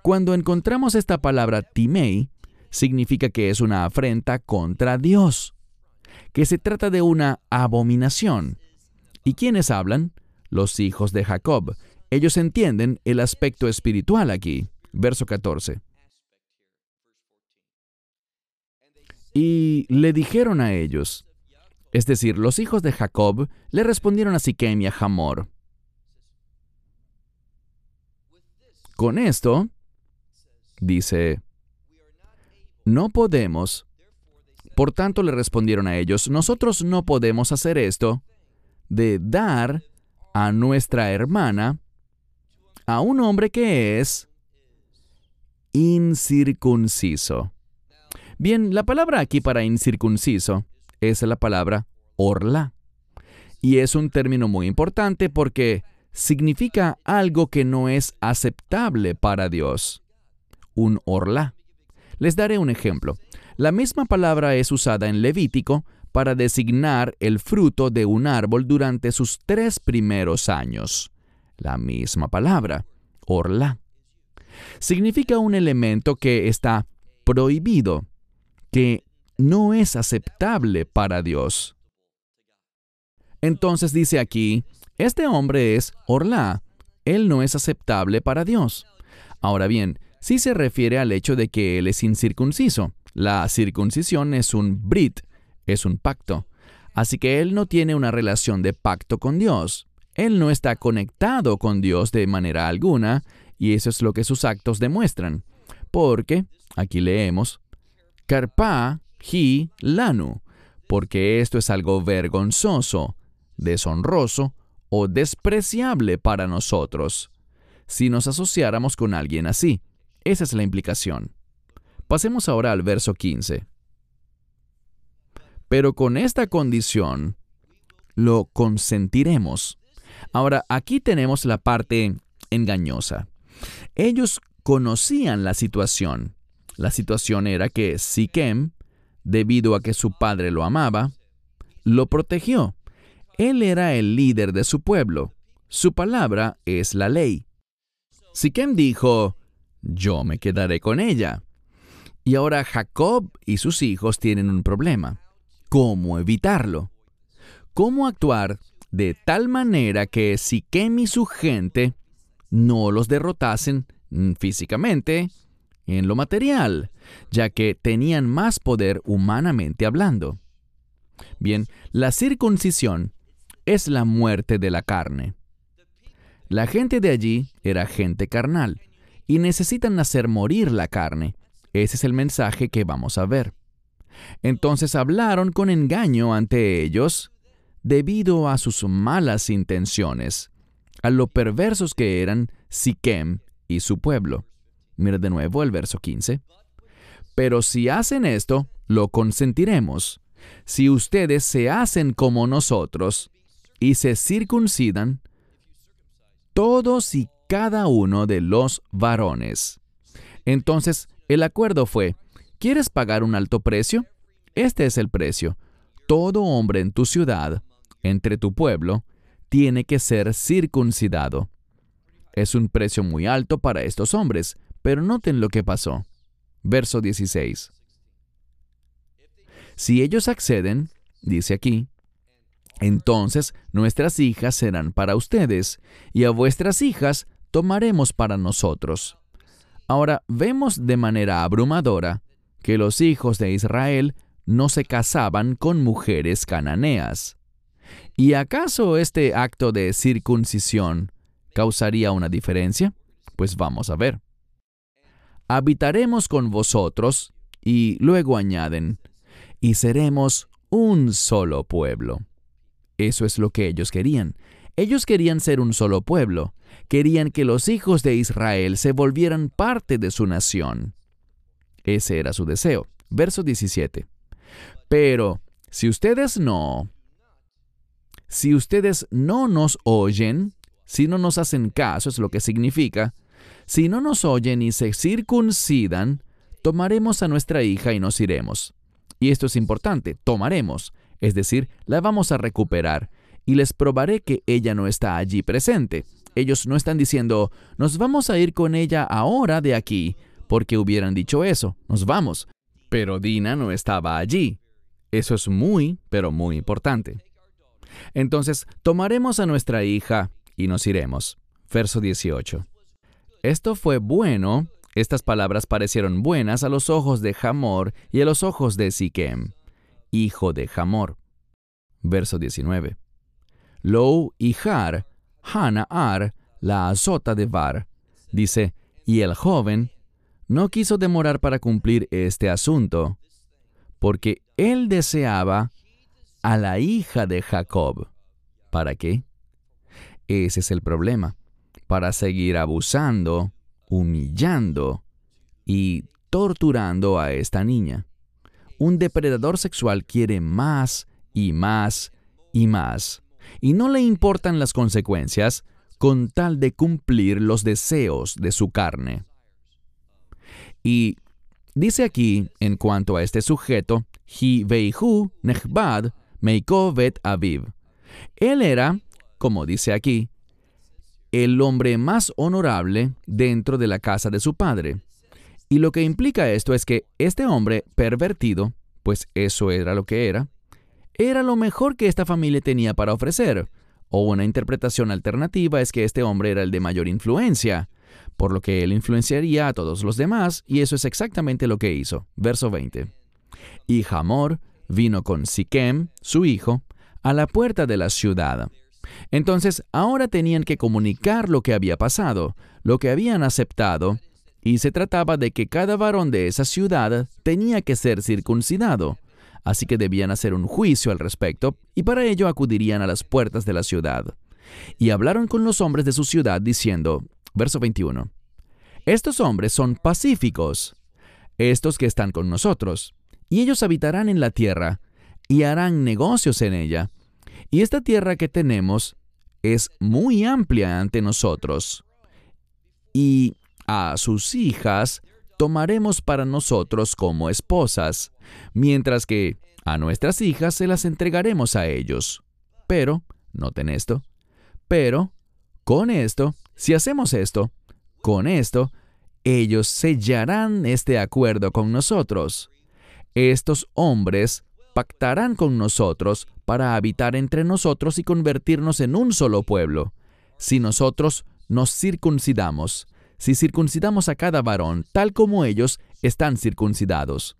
Cuando encontramos esta palabra timei, significa que es una afrenta contra Dios, que se trata de una abominación. ¿Y quiénes hablan? Los hijos de Jacob. Ellos entienden el aspecto espiritual aquí. Verso 14. Y le dijeron a ellos, es decir, los hijos de Jacob le respondieron a Siquem y a Hamor. Con esto, dice, no podemos. Por tanto le respondieron a ellos, nosotros no podemos hacer esto de dar a nuestra hermana a un hombre que es incircunciso. Bien, la palabra aquí para incircunciso es la palabra orla. Y es un término muy importante porque significa algo que no es aceptable para Dios. Un orla. Les daré un ejemplo. La misma palabra es usada en Levítico para designar el fruto de un árbol durante sus tres primeros años. La misma palabra, orla. Significa un elemento que está prohibido, que no es aceptable para Dios. Entonces dice aquí, este hombre es Orla, él no es aceptable para Dios. Ahora bien, sí se refiere al hecho de que él es incircunciso. La circuncisión es un brit, es un pacto. Así que él no tiene una relación de pacto con Dios. Él no está conectado con Dios de manera alguna, y eso es lo que sus actos demuestran. Porque, aquí leemos, Carpa hi lanu, porque esto es algo vergonzoso, deshonroso o despreciable para nosotros, si nos asociáramos con alguien así. Esa es la implicación. Pasemos ahora al verso 15. Pero con esta condición, lo consentiremos. Ahora, aquí tenemos la parte engañosa. Ellos conocían la situación. La situación era que Siquem debido a que su padre lo amaba, lo protegió. Él era el líder de su pueblo. Su palabra es la ley. Siquem dijo, yo me quedaré con ella. Y ahora Jacob y sus hijos tienen un problema. ¿Cómo evitarlo? ¿Cómo actuar de tal manera que Siquem y su gente no los derrotasen físicamente, en lo material, ya que tenían más poder humanamente hablando. Bien, la circuncisión es la muerte de la carne. La gente de allí era gente carnal y necesitan hacer morir la carne. Ese es el mensaje que vamos a ver. Entonces hablaron con engaño ante ellos debido a sus malas intenciones, a lo perversos que eran Siquem y su pueblo. Mira de nuevo el verso 15. Pero si hacen esto, lo consentiremos. Si ustedes se hacen como nosotros y se circuncidan, todos y cada uno de los varones. Entonces, el acuerdo fue, ¿quieres pagar un alto precio? Este es el precio. Todo hombre en tu ciudad, entre tu pueblo, tiene que ser circuncidado. Es un precio muy alto para estos hombres, pero noten lo que pasó. Verso 16. Si ellos acceden, dice aquí, Entonces nuestras hijas serán para ustedes, y a vuestras hijas tomaremos para nosotros. Ahora vemos de manera abrumadora que los hijos de Israel no se casaban con mujeres cananeas. ¿Y acaso este acto de circuncisión causaría una diferencia? Pues vamos a ver. Habitaremos con vosotros, y luego añaden, y seremos un solo pueblo. Eso es lo que ellos querían. Ellos querían ser un solo pueblo, querían que los hijos de Israel se volvieran parte de su nación. Ese era su deseo. Verso 17. Pero si ustedes no, si ustedes no nos oyen, si no nos hacen caso, es lo que significa, si no nos oyen y se circuncidan, tomaremos a nuestra hija y nos iremos. Y esto es importante, tomaremos, es decir, la vamos a recuperar, y les probaré que ella no está allí presente. Ellos no están diciendo, nos vamos a ir con ella ahora de aquí, porque hubieran dicho eso, nos vamos. Pero Dina no estaba allí. Eso es muy, pero muy importante. Entonces, tomaremos a nuestra hija y nos iremos. Verso 18. Esto fue bueno, estas palabras parecieron buenas a los ojos de Hamor y a los ojos de Siquem, hijo de Hamor. Verso 19. Lou y Har, Hanaar, la azota de Var. Dice, y el joven no quiso demorar para cumplir este asunto, porque él deseaba a la hija de Jacob. ¿Para qué? Ese es el problema. Para seguir abusando, humillando y torturando a esta niña. Un depredador sexual quiere más y más y más, y no le importan las consecuencias con tal de cumplir los deseos de su carne. Y dice aquí, en cuanto a este sujeto, Hi Veihu Nechbad Meikovet Aviv. Él era, como dice aquí, el hombre más honorable dentro de la casa de su padre. Y lo que implica esto es que este hombre pervertido, pues eso era lo que era, era lo mejor que esta familia tenía para ofrecer. O una interpretación alternativa es que este hombre era el de mayor influencia, por lo que él influenciaría a todos los demás, y eso es exactamente lo que hizo. Verso 20. Y Hamor vino con Siquem, su hijo, a la puerta de la ciudad. Entonces ahora tenían que comunicar lo que había pasado, lo que habían aceptado, y se trataba de que cada varón de esa ciudad tenía que ser circuncidado, así que debían hacer un juicio al respecto, y para ello acudirían a las puertas de la ciudad. Y hablaron con los hombres de su ciudad diciendo, verso 21, Estos hombres son pacíficos, estos que están con nosotros, y ellos habitarán en la tierra, y harán negocios en ella. Y esta tierra que tenemos es muy amplia ante nosotros. Y a sus hijas tomaremos para nosotros como esposas, mientras que a nuestras hijas se las entregaremos a ellos. Pero, noten esto, pero, con esto, si hacemos esto, con esto, ellos sellarán este acuerdo con nosotros. Estos hombres pactarán con nosotros para habitar entre nosotros y convertirnos en un solo pueblo, si nosotros nos circuncidamos, si circuncidamos a cada varón, tal como ellos están circuncidados.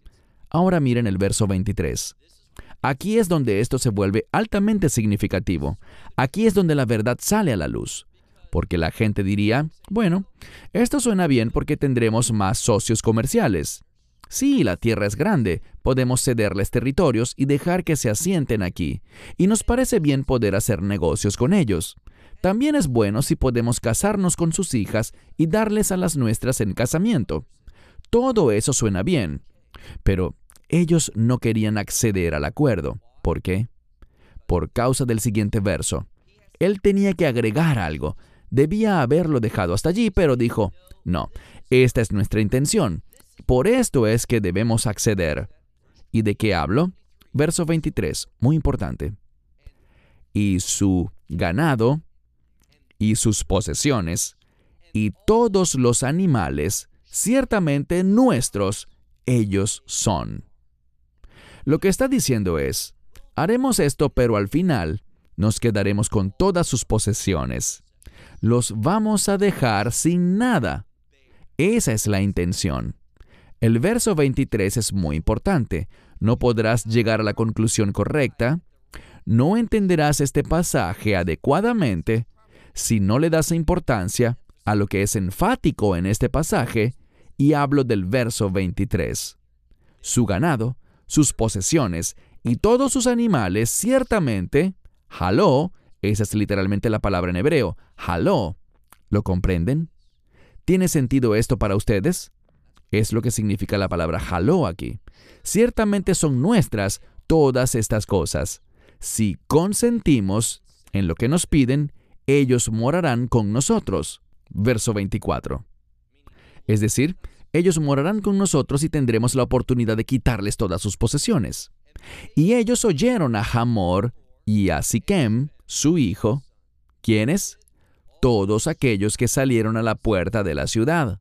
Ahora miren el verso 23. Aquí es donde esto se vuelve altamente significativo. Aquí es donde la verdad sale a la luz. Porque la gente diría, bueno, esto suena bien porque tendremos más socios comerciales. Sí, la tierra es grande, podemos cederles territorios y dejar que se asienten aquí, y nos parece bien poder hacer negocios con ellos. También es bueno si podemos casarnos con sus hijas y darles a las nuestras en casamiento. Todo eso suena bien, pero ellos no querían acceder al acuerdo. ¿Por qué? Por causa del siguiente verso. Él tenía que agregar algo. Debía haberlo dejado hasta allí, pero dijo, no, esta es nuestra intención. Por esto es que debemos acceder. ¿Y de qué hablo? Verso 23, muy importante. Y su ganado, y sus posesiones, y todos los animales, ciertamente nuestros, ellos son. Lo que está diciendo es, haremos esto, pero al final, nos quedaremos con todas sus posesiones. Los vamos a dejar sin nada. Esa es la intención. El verso 23 es muy importante. No podrás llegar a la conclusión correcta. No entenderás este pasaje adecuadamente si no le das importancia a lo que es enfático en este pasaje, y hablo del verso 23. Su ganado, sus posesiones y todos sus animales ciertamente, jaló, esa es literalmente la palabra en hebreo, jaló. ¿Lo comprenden? ¿Tiene sentido esto para ustedes? Es lo que significa la palabra jaló aquí. Ciertamente son nuestras todas estas cosas. Si consentimos en lo que nos piden, ellos morarán con nosotros. Verso 24. Es decir, ellos morarán con nosotros y tendremos la oportunidad de quitarles todas sus posesiones. Y ellos oyeron a Hamor y a Siquem, su hijo. ¿Quiénes? Todos aquellos que salieron a la puerta de la ciudad.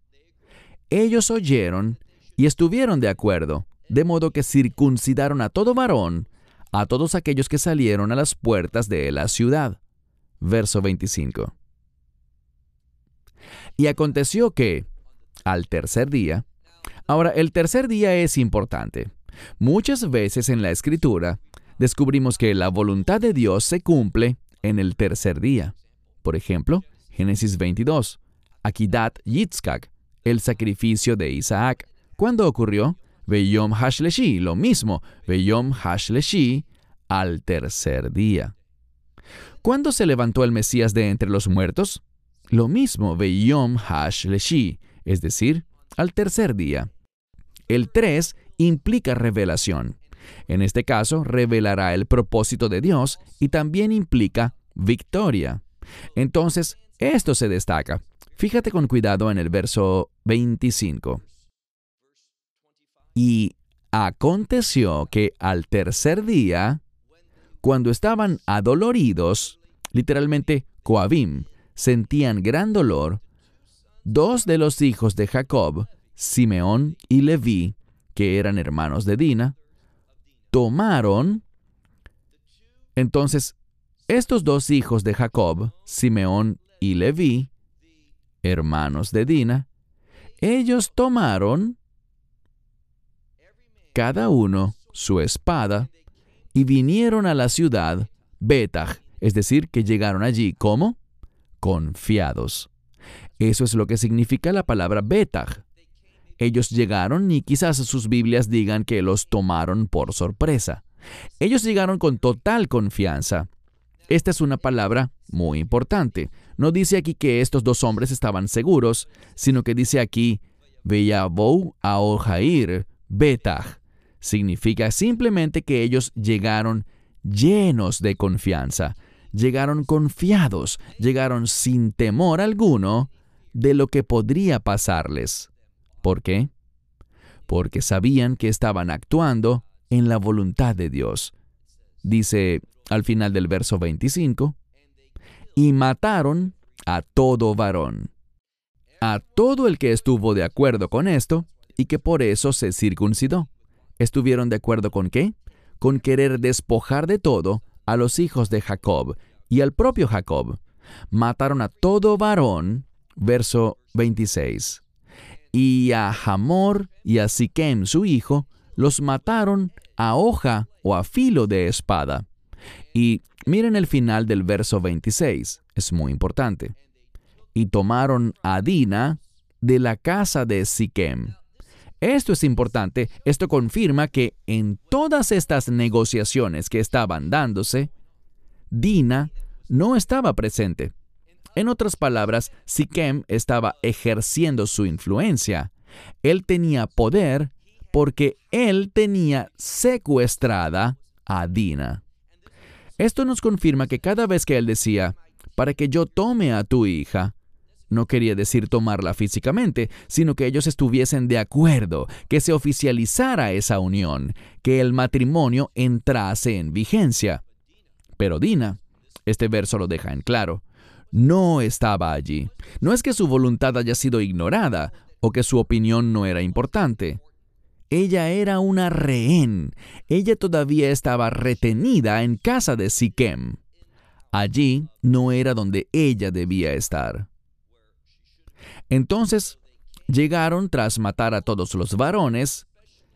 Ellos oyeron y estuvieron de acuerdo, de modo que circuncidaron a todo varón, a todos aquellos que salieron a las puertas de la ciudad. Verso 25. Y aconteció que, al tercer día, ahora el tercer día es importante. Muchas veces en la escritura descubrimos que la voluntad de Dios se cumple en el tercer día. Por ejemplo, Génesis 22, Akidat Yitzkak, el sacrificio de Isaac. ¿Cuándo ocurrió? Beyom Hashleshi, lo mismo, Beyom Hashleshi, al tercer día. ¿Cuándo se levantó el Mesías de entre los muertos? Lo mismo, Beyom Hashleshi, es decir, al tercer día. El 3 implica revelación. En este caso, revelará el propósito de Dios y también implica victoria. Entonces, esto se destaca. Fíjate con cuidado en el verso 25. Y aconteció que al tercer día, cuando estaban adoloridos, literalmente coabim, sentían gran dolor, dos de los hijos de Jacob, Simeón y Leví, que eran hermanos de Dina, tomaron, entonces, estos dos hijos de Jacob, Simeón y Leví, hermanos de Dina, ellos tomaron cada uno su espada y vinieron a la ciudad Betach, es decir, que llegaron allí como confiados. Eso es lo que significa la palabra Betach. Ellos llegaron y quizás sus Biblias digan que los tomaron por sorpresa. Ellos llegaron con total confianza. Esta es una palabra muy importante. No dice aquí que estos dos hombres estaban seguros, sino que dice aquí, Beyabou a Ojair Betach. Significa simplemente que ellos llegaron llenos de confianza, llegaron confiados, llegaron sin temor alguno de lo que podría pasarles. ¿Por qué? Porque sabían que estaban actuando en la voluntad de Dios. Dice al final del verso 25, y mataron a todo varón. A todo el que estuvo de acuerdo con esto y que por eso se circuncidó. ¿Estuvieron de acuerdo con qué? Con querer despojar de todo a los hijos de Jacob y al propio Jacob. Mataron a todo varón, verso 26 y a Hamor y a Siquem su hijo los mataron a hoja o a filo de espada. Y miren el final del verso 26, es muy importante. Y tomaron a Dina de la casa de Siquem. Esto es importante, esto confirma que en todas estas negociaciones que estaban dándose, Dina no estaba presente. En otras palabras, Siquem estaba ejerciendo su influencia. Él tenía poder porque él tenía secuestrada a Dina. Esto nos confirma que cada vez que él decía, para que yo tome a tu hija, no quería decir tomarla físicamente, sino que ellos estuviesen de acuerdo, que se oficializara esa unión, que el matrimonio entrase en vigencia. Pero Dina, este verso lo deja en claro, no estaba allí. No es que su voluntad haya sido ignorada o que su opinión no era importante. Ella era una rehén. Ella todavía estaba retenida en casa de Siquem. Allí no era donde ella debía estar. Entonces llegaron tras matar a todos los varones,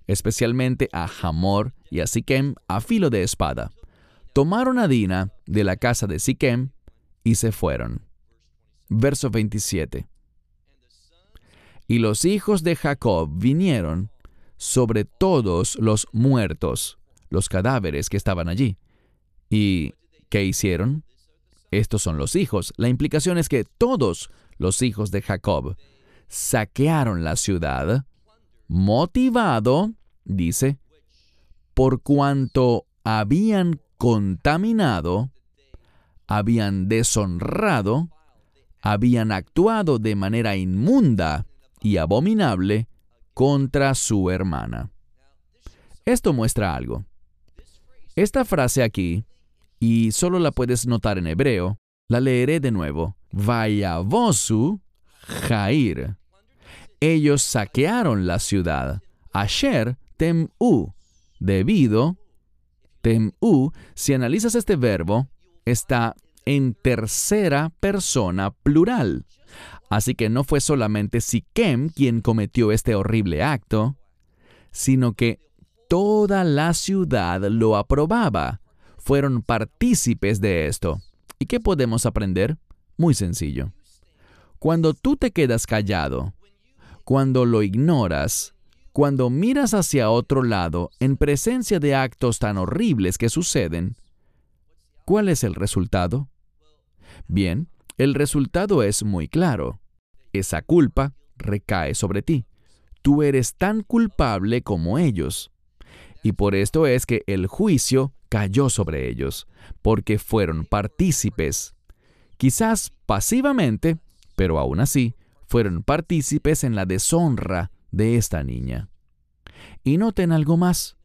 especialmente a Hamor y a Siquem, a filo de espada. Tomaron a Dina de la casa de Siquem y se fueron. Verso 27. Y los hijos de Jacob vinieron sobre todos los muertos, los cadáveres que estaban allí. ¿Y qué hicieron? Estos son los hijos. La implicación es que todos los hijos de Jacob saquearon la ciudad, motivado, dice, por cuanto habían contaminado, habían deshonrado, habían actuado de manera inmunda y abominable contra su hermana. Esto muestra algo. Esta frase aquí, y solo la puedes notar en hebreo, la leeré de nuevo. Vayavosu Jair. Ellos saquearon la ciudad. Asher tem'u. Debido, tem'u, si analizas este verbo, está en tercera persona plural. Así que no fue solamente Siquem quien cometió este horrible acto, sino que toda la ciudad lo aprobaba. Fueron partícipes de esto. ¿Y qué podemos aprender? Muy sencillo. Cuando tú te quedas callado, cuando lo ignoras, cuando miras hacia otro lado en presencia de actos tan horribles que suceden, ¿cuál es el resultado? Bien, el resultado es muy claro. Esa culpa recae sobre ti. Tú eres tan culpable como ellos. Y por esto es que el juicio cayó sobre ellos, porque fueron partícipes. Quizás pasivamente, pero aún así fueron partícipes en la deshonra de esta niña. Y noten algo más.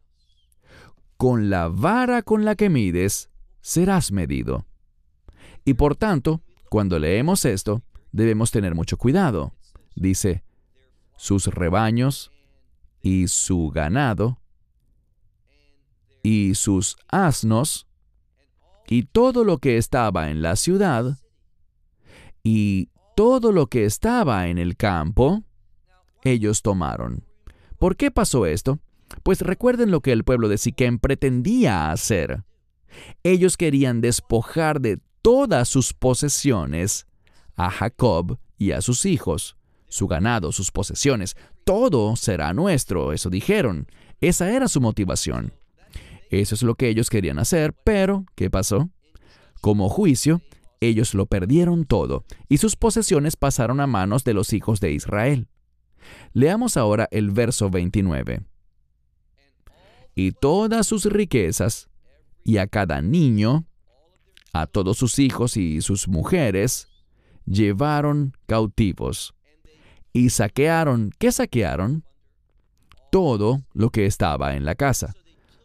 Con la vara con la que mides, serás medido. Y por tanto, cuando leemos esto, debemos tener mucho cuidado. Dice, sus rebaños y su ganado y sus asnos y todo lo que estaba en la ciudad y todo lo que estaba en el campo, ellos tomaron. ¿Por qué pasó esto? Pues recuerden lo que el pueblo de Siquem pretendía hacer. Ellos querían despojar de todas sus posesiones a Jacob y a sus hijos, su ganado, sus posesiones. Todo será nuestro, eso dijeron. Esa era su motivación. Eso es lo que ellos querían hacer, pero ¿qué pasó? Como juicio, ellos lo perdieron todo y sus posesiones pasaron a manos de los hijos de Israel. Leamos ahora el verso 29. Y todas sus riquezas, y a cada niño, a todos sus hijos y sus mujeres, llevaron cautivos. Y saquearon, ¿qué saquearon? Todo lo que estaba en la casa.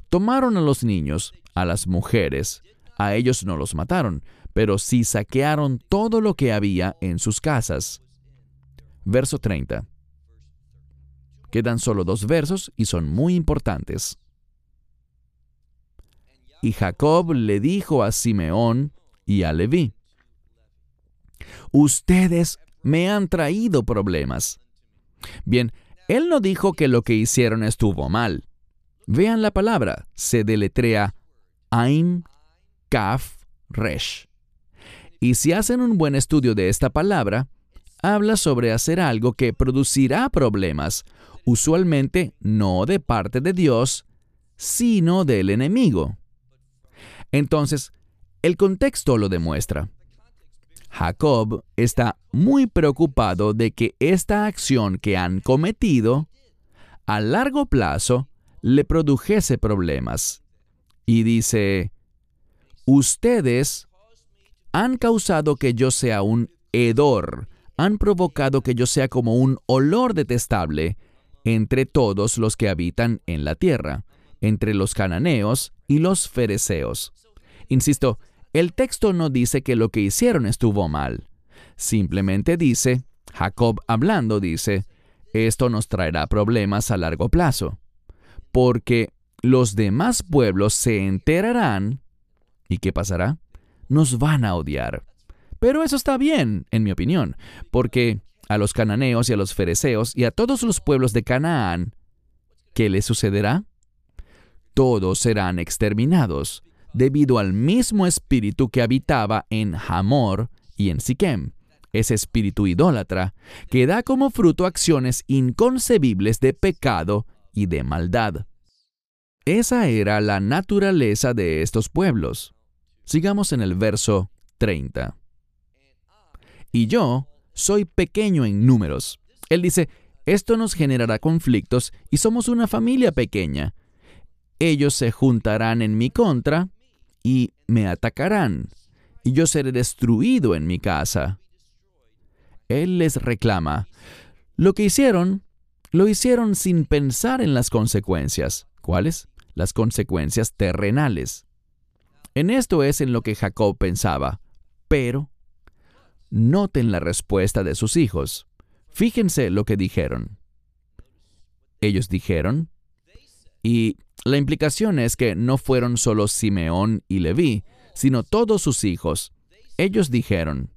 Tomaron a los niños, a las mujeres, a ellos no los mataron, pero sí saquearon todo lo que había en sus casas. Verso 30. Quedan solo dos versos y son muy importantes. Y Jacob le dijo a Simeón y a Leví, Ustedes me han traído problemas. Bien, él no dijo que lo que hicieron estuvo mal. Vean la palabra, se deletrea Aim Kaf Resh. Y si hacen un buen estudio de esta palabra, habla sobre hacer algo que producirá problemas, usualmente no de parte de Dios, sino del enemigo. Entonces, el contexto lo demuestra. Jacob está muy preocupado de que esta acción que han cometido, a largo plazo, le produjese problemas. Y dice, ustedes han causado que yo sea un hedor, han provocado que yo sea como un olor detestable entre todos los que habitan en la tierra, entre los cananeos y los fereceos. Insisto, el texto no dice que lo que hicieron estuvo mal. Simplemente dice, Jacob hablando dice, esto nos traerá problemas a largo plazo, porque los demás pueblos se enterarán, ¿y qué pasará? nos van a odiar. Pero eso está bien, en mi opinión, porque a los cananeos y a los fereceos y a todos los pueblos de Canaán, ¿qué les sucederá? Todos serán exterminados, debido al mismo espíritu que habitaba en Hamor y en Siquem, ese espíritu idólatra, que da como fruto acciones inconcebibles de pecado y de maldad. Esa era la naturaleza de estos pueblos. Sigamos en el verso 30. Y yo soy pequeño en números. Él dice, esto nos generará conflictos y somos una familia pequeña. Ellos se juntarán en mi contra y me atacarán, y yo seré destruido en mi casa. Él les reclama, lo que hicieron, lo hicieron sin pensar en las consecuencias. ¿Cuáles? Las consecuencias terrenales. En esto es en lo que Jacob pensaba, pero noten la respuesta de sus hijos. Fíjense lo que dijeron. Ellos dijeron, y la implicación es que no fueron solo Simeón y Leví, sino todos sus hijos. Ellos dijeron,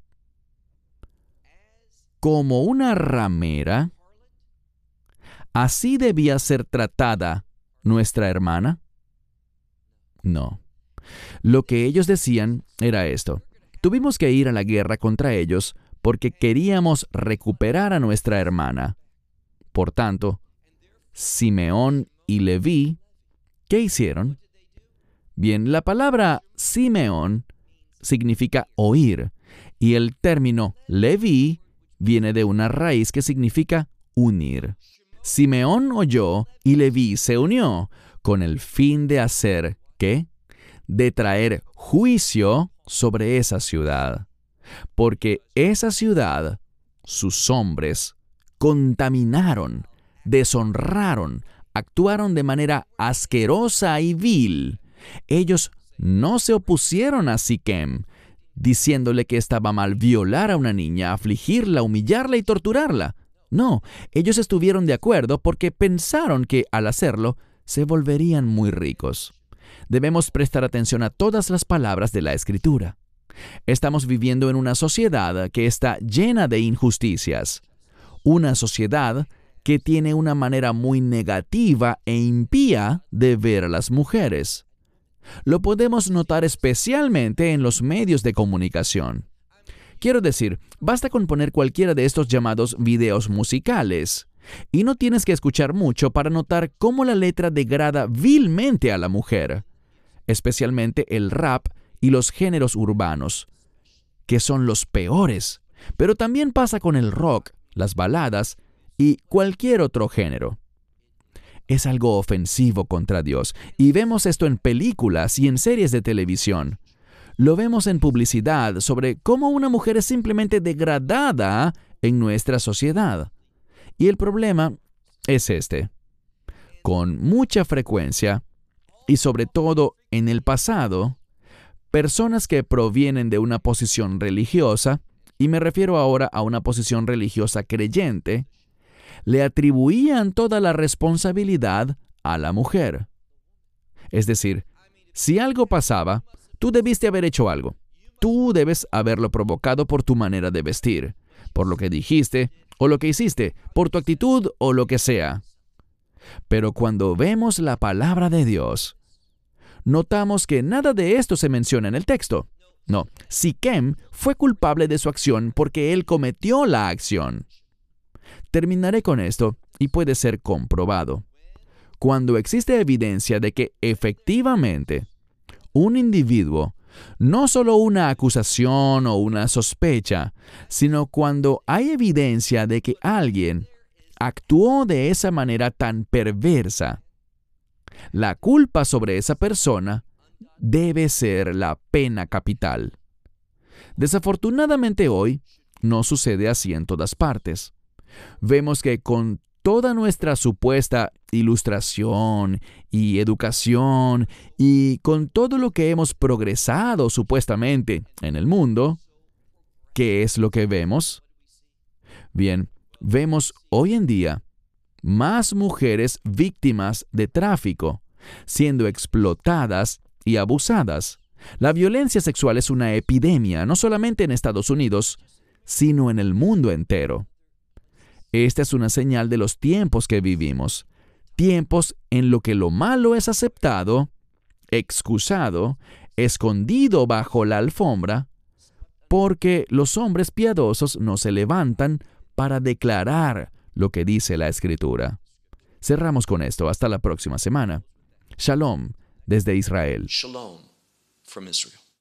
como una ramera, ¿así debía ser tratada nuestra hermana? No. Lo que ellos decían era esto. Tuvimos que ir a la guerra contra ellos porque queríamos recuperar a nuestra hermana. Por tanto, Simeón y Leví, ¿qué hicieron? Bien, la palabra Simeón significa oír y el término Leví viene de una raíz que significa unir. Simeón oyó y Leví se unió con el fin de hacer, ¿qué? De traer juicio sobre esa ciudad. Porque esa ciudad, sus hombres, contaminaron, deshonraron, actuaron de manera asquerosa y vil. Ellos no se opusieron a Siquem, diciéndole que estaba mal violar a una niña, afligirla, humillarla y torturarla. No, ellos estuvieron de acuerdo porque pensaron que al hacerlo se volverían muy ricos. Debemos prestar atención a todas las palabras de la Escritura. Estamos viviendo en una sociedad que está llena de injusticias. Una sociedad que tiene una manera muy negativa e impía de ver a las mujeres. Lo podemos notar especialmente en los medios de comunicación. Quiero decir, basta con poner cualquiera de estos llamados videos musicales, y no tienes que escuchar mucho para notar cómo la letra degrada vilmente a la mujer, especialmente el rap y los géneros urbanos, que son los peores, pero también pasa con el rock, las baladas y cualquier otro género es algo ofensivo contra Dios. Y vemos esto en películas y en series de televisión. Lo vemos en publicidad sobre cómo una mujer es simplemente degradada en nuestra sociedad. Y el problema es este. Con mucha frecuencia, y sobre todo en el pasado, personas que provienen de una posición religiosa, y me refiero ahora a una posición religiosa creyente, le atribuían toda la responsabilidad a la mujer. Es decir, si algo pasaba, tú debiste haber hecho algo. Tú debes haberlo provocado por tu manera de vestir, por lo que dijiste o lo que hiciste, por tu actitud o lo que sea. Pero cuando vemos la palabra de Dios, notamos que nada de esto se menciona en el texto. No, Siquem fue culpable de su acción porque él cometió la acción. Terminaré con esto y puede ser comprobado. Cuando existe evidencia de que efectivamente un individuo, no solo una acusación o una sospecha, sino cuando hay evidencia de que alguien actuó de esa manera tan perversa, la culpa sobre esa persona debe ser la pena capital. Desafortunadamente hoy no sucede así en todas partes vemos que con toda nuestra supuesta ilustración y educación y con todo lo que hemos progresado supuestamente en el mundo, ¿qué es lo que vemos? Bien, vemos hoy en día más mujeres víctimas de tráfico, siendo explotadas y abusadas, La violencia sexual es una epidemia, no solamente en Estados Unidos, sino en el mundo entero. Esta es una señal de los tiempos que vivimos, tiempos en lo que lo malo es aceptado, excusado, escondido bajo la alfombra, porque los hombres piadosos no se levantan para declarar lo que dice la Escritura. Cerramos con esto. Hasta la próxima semana. Shalom desde Israel. Shalom from Israel.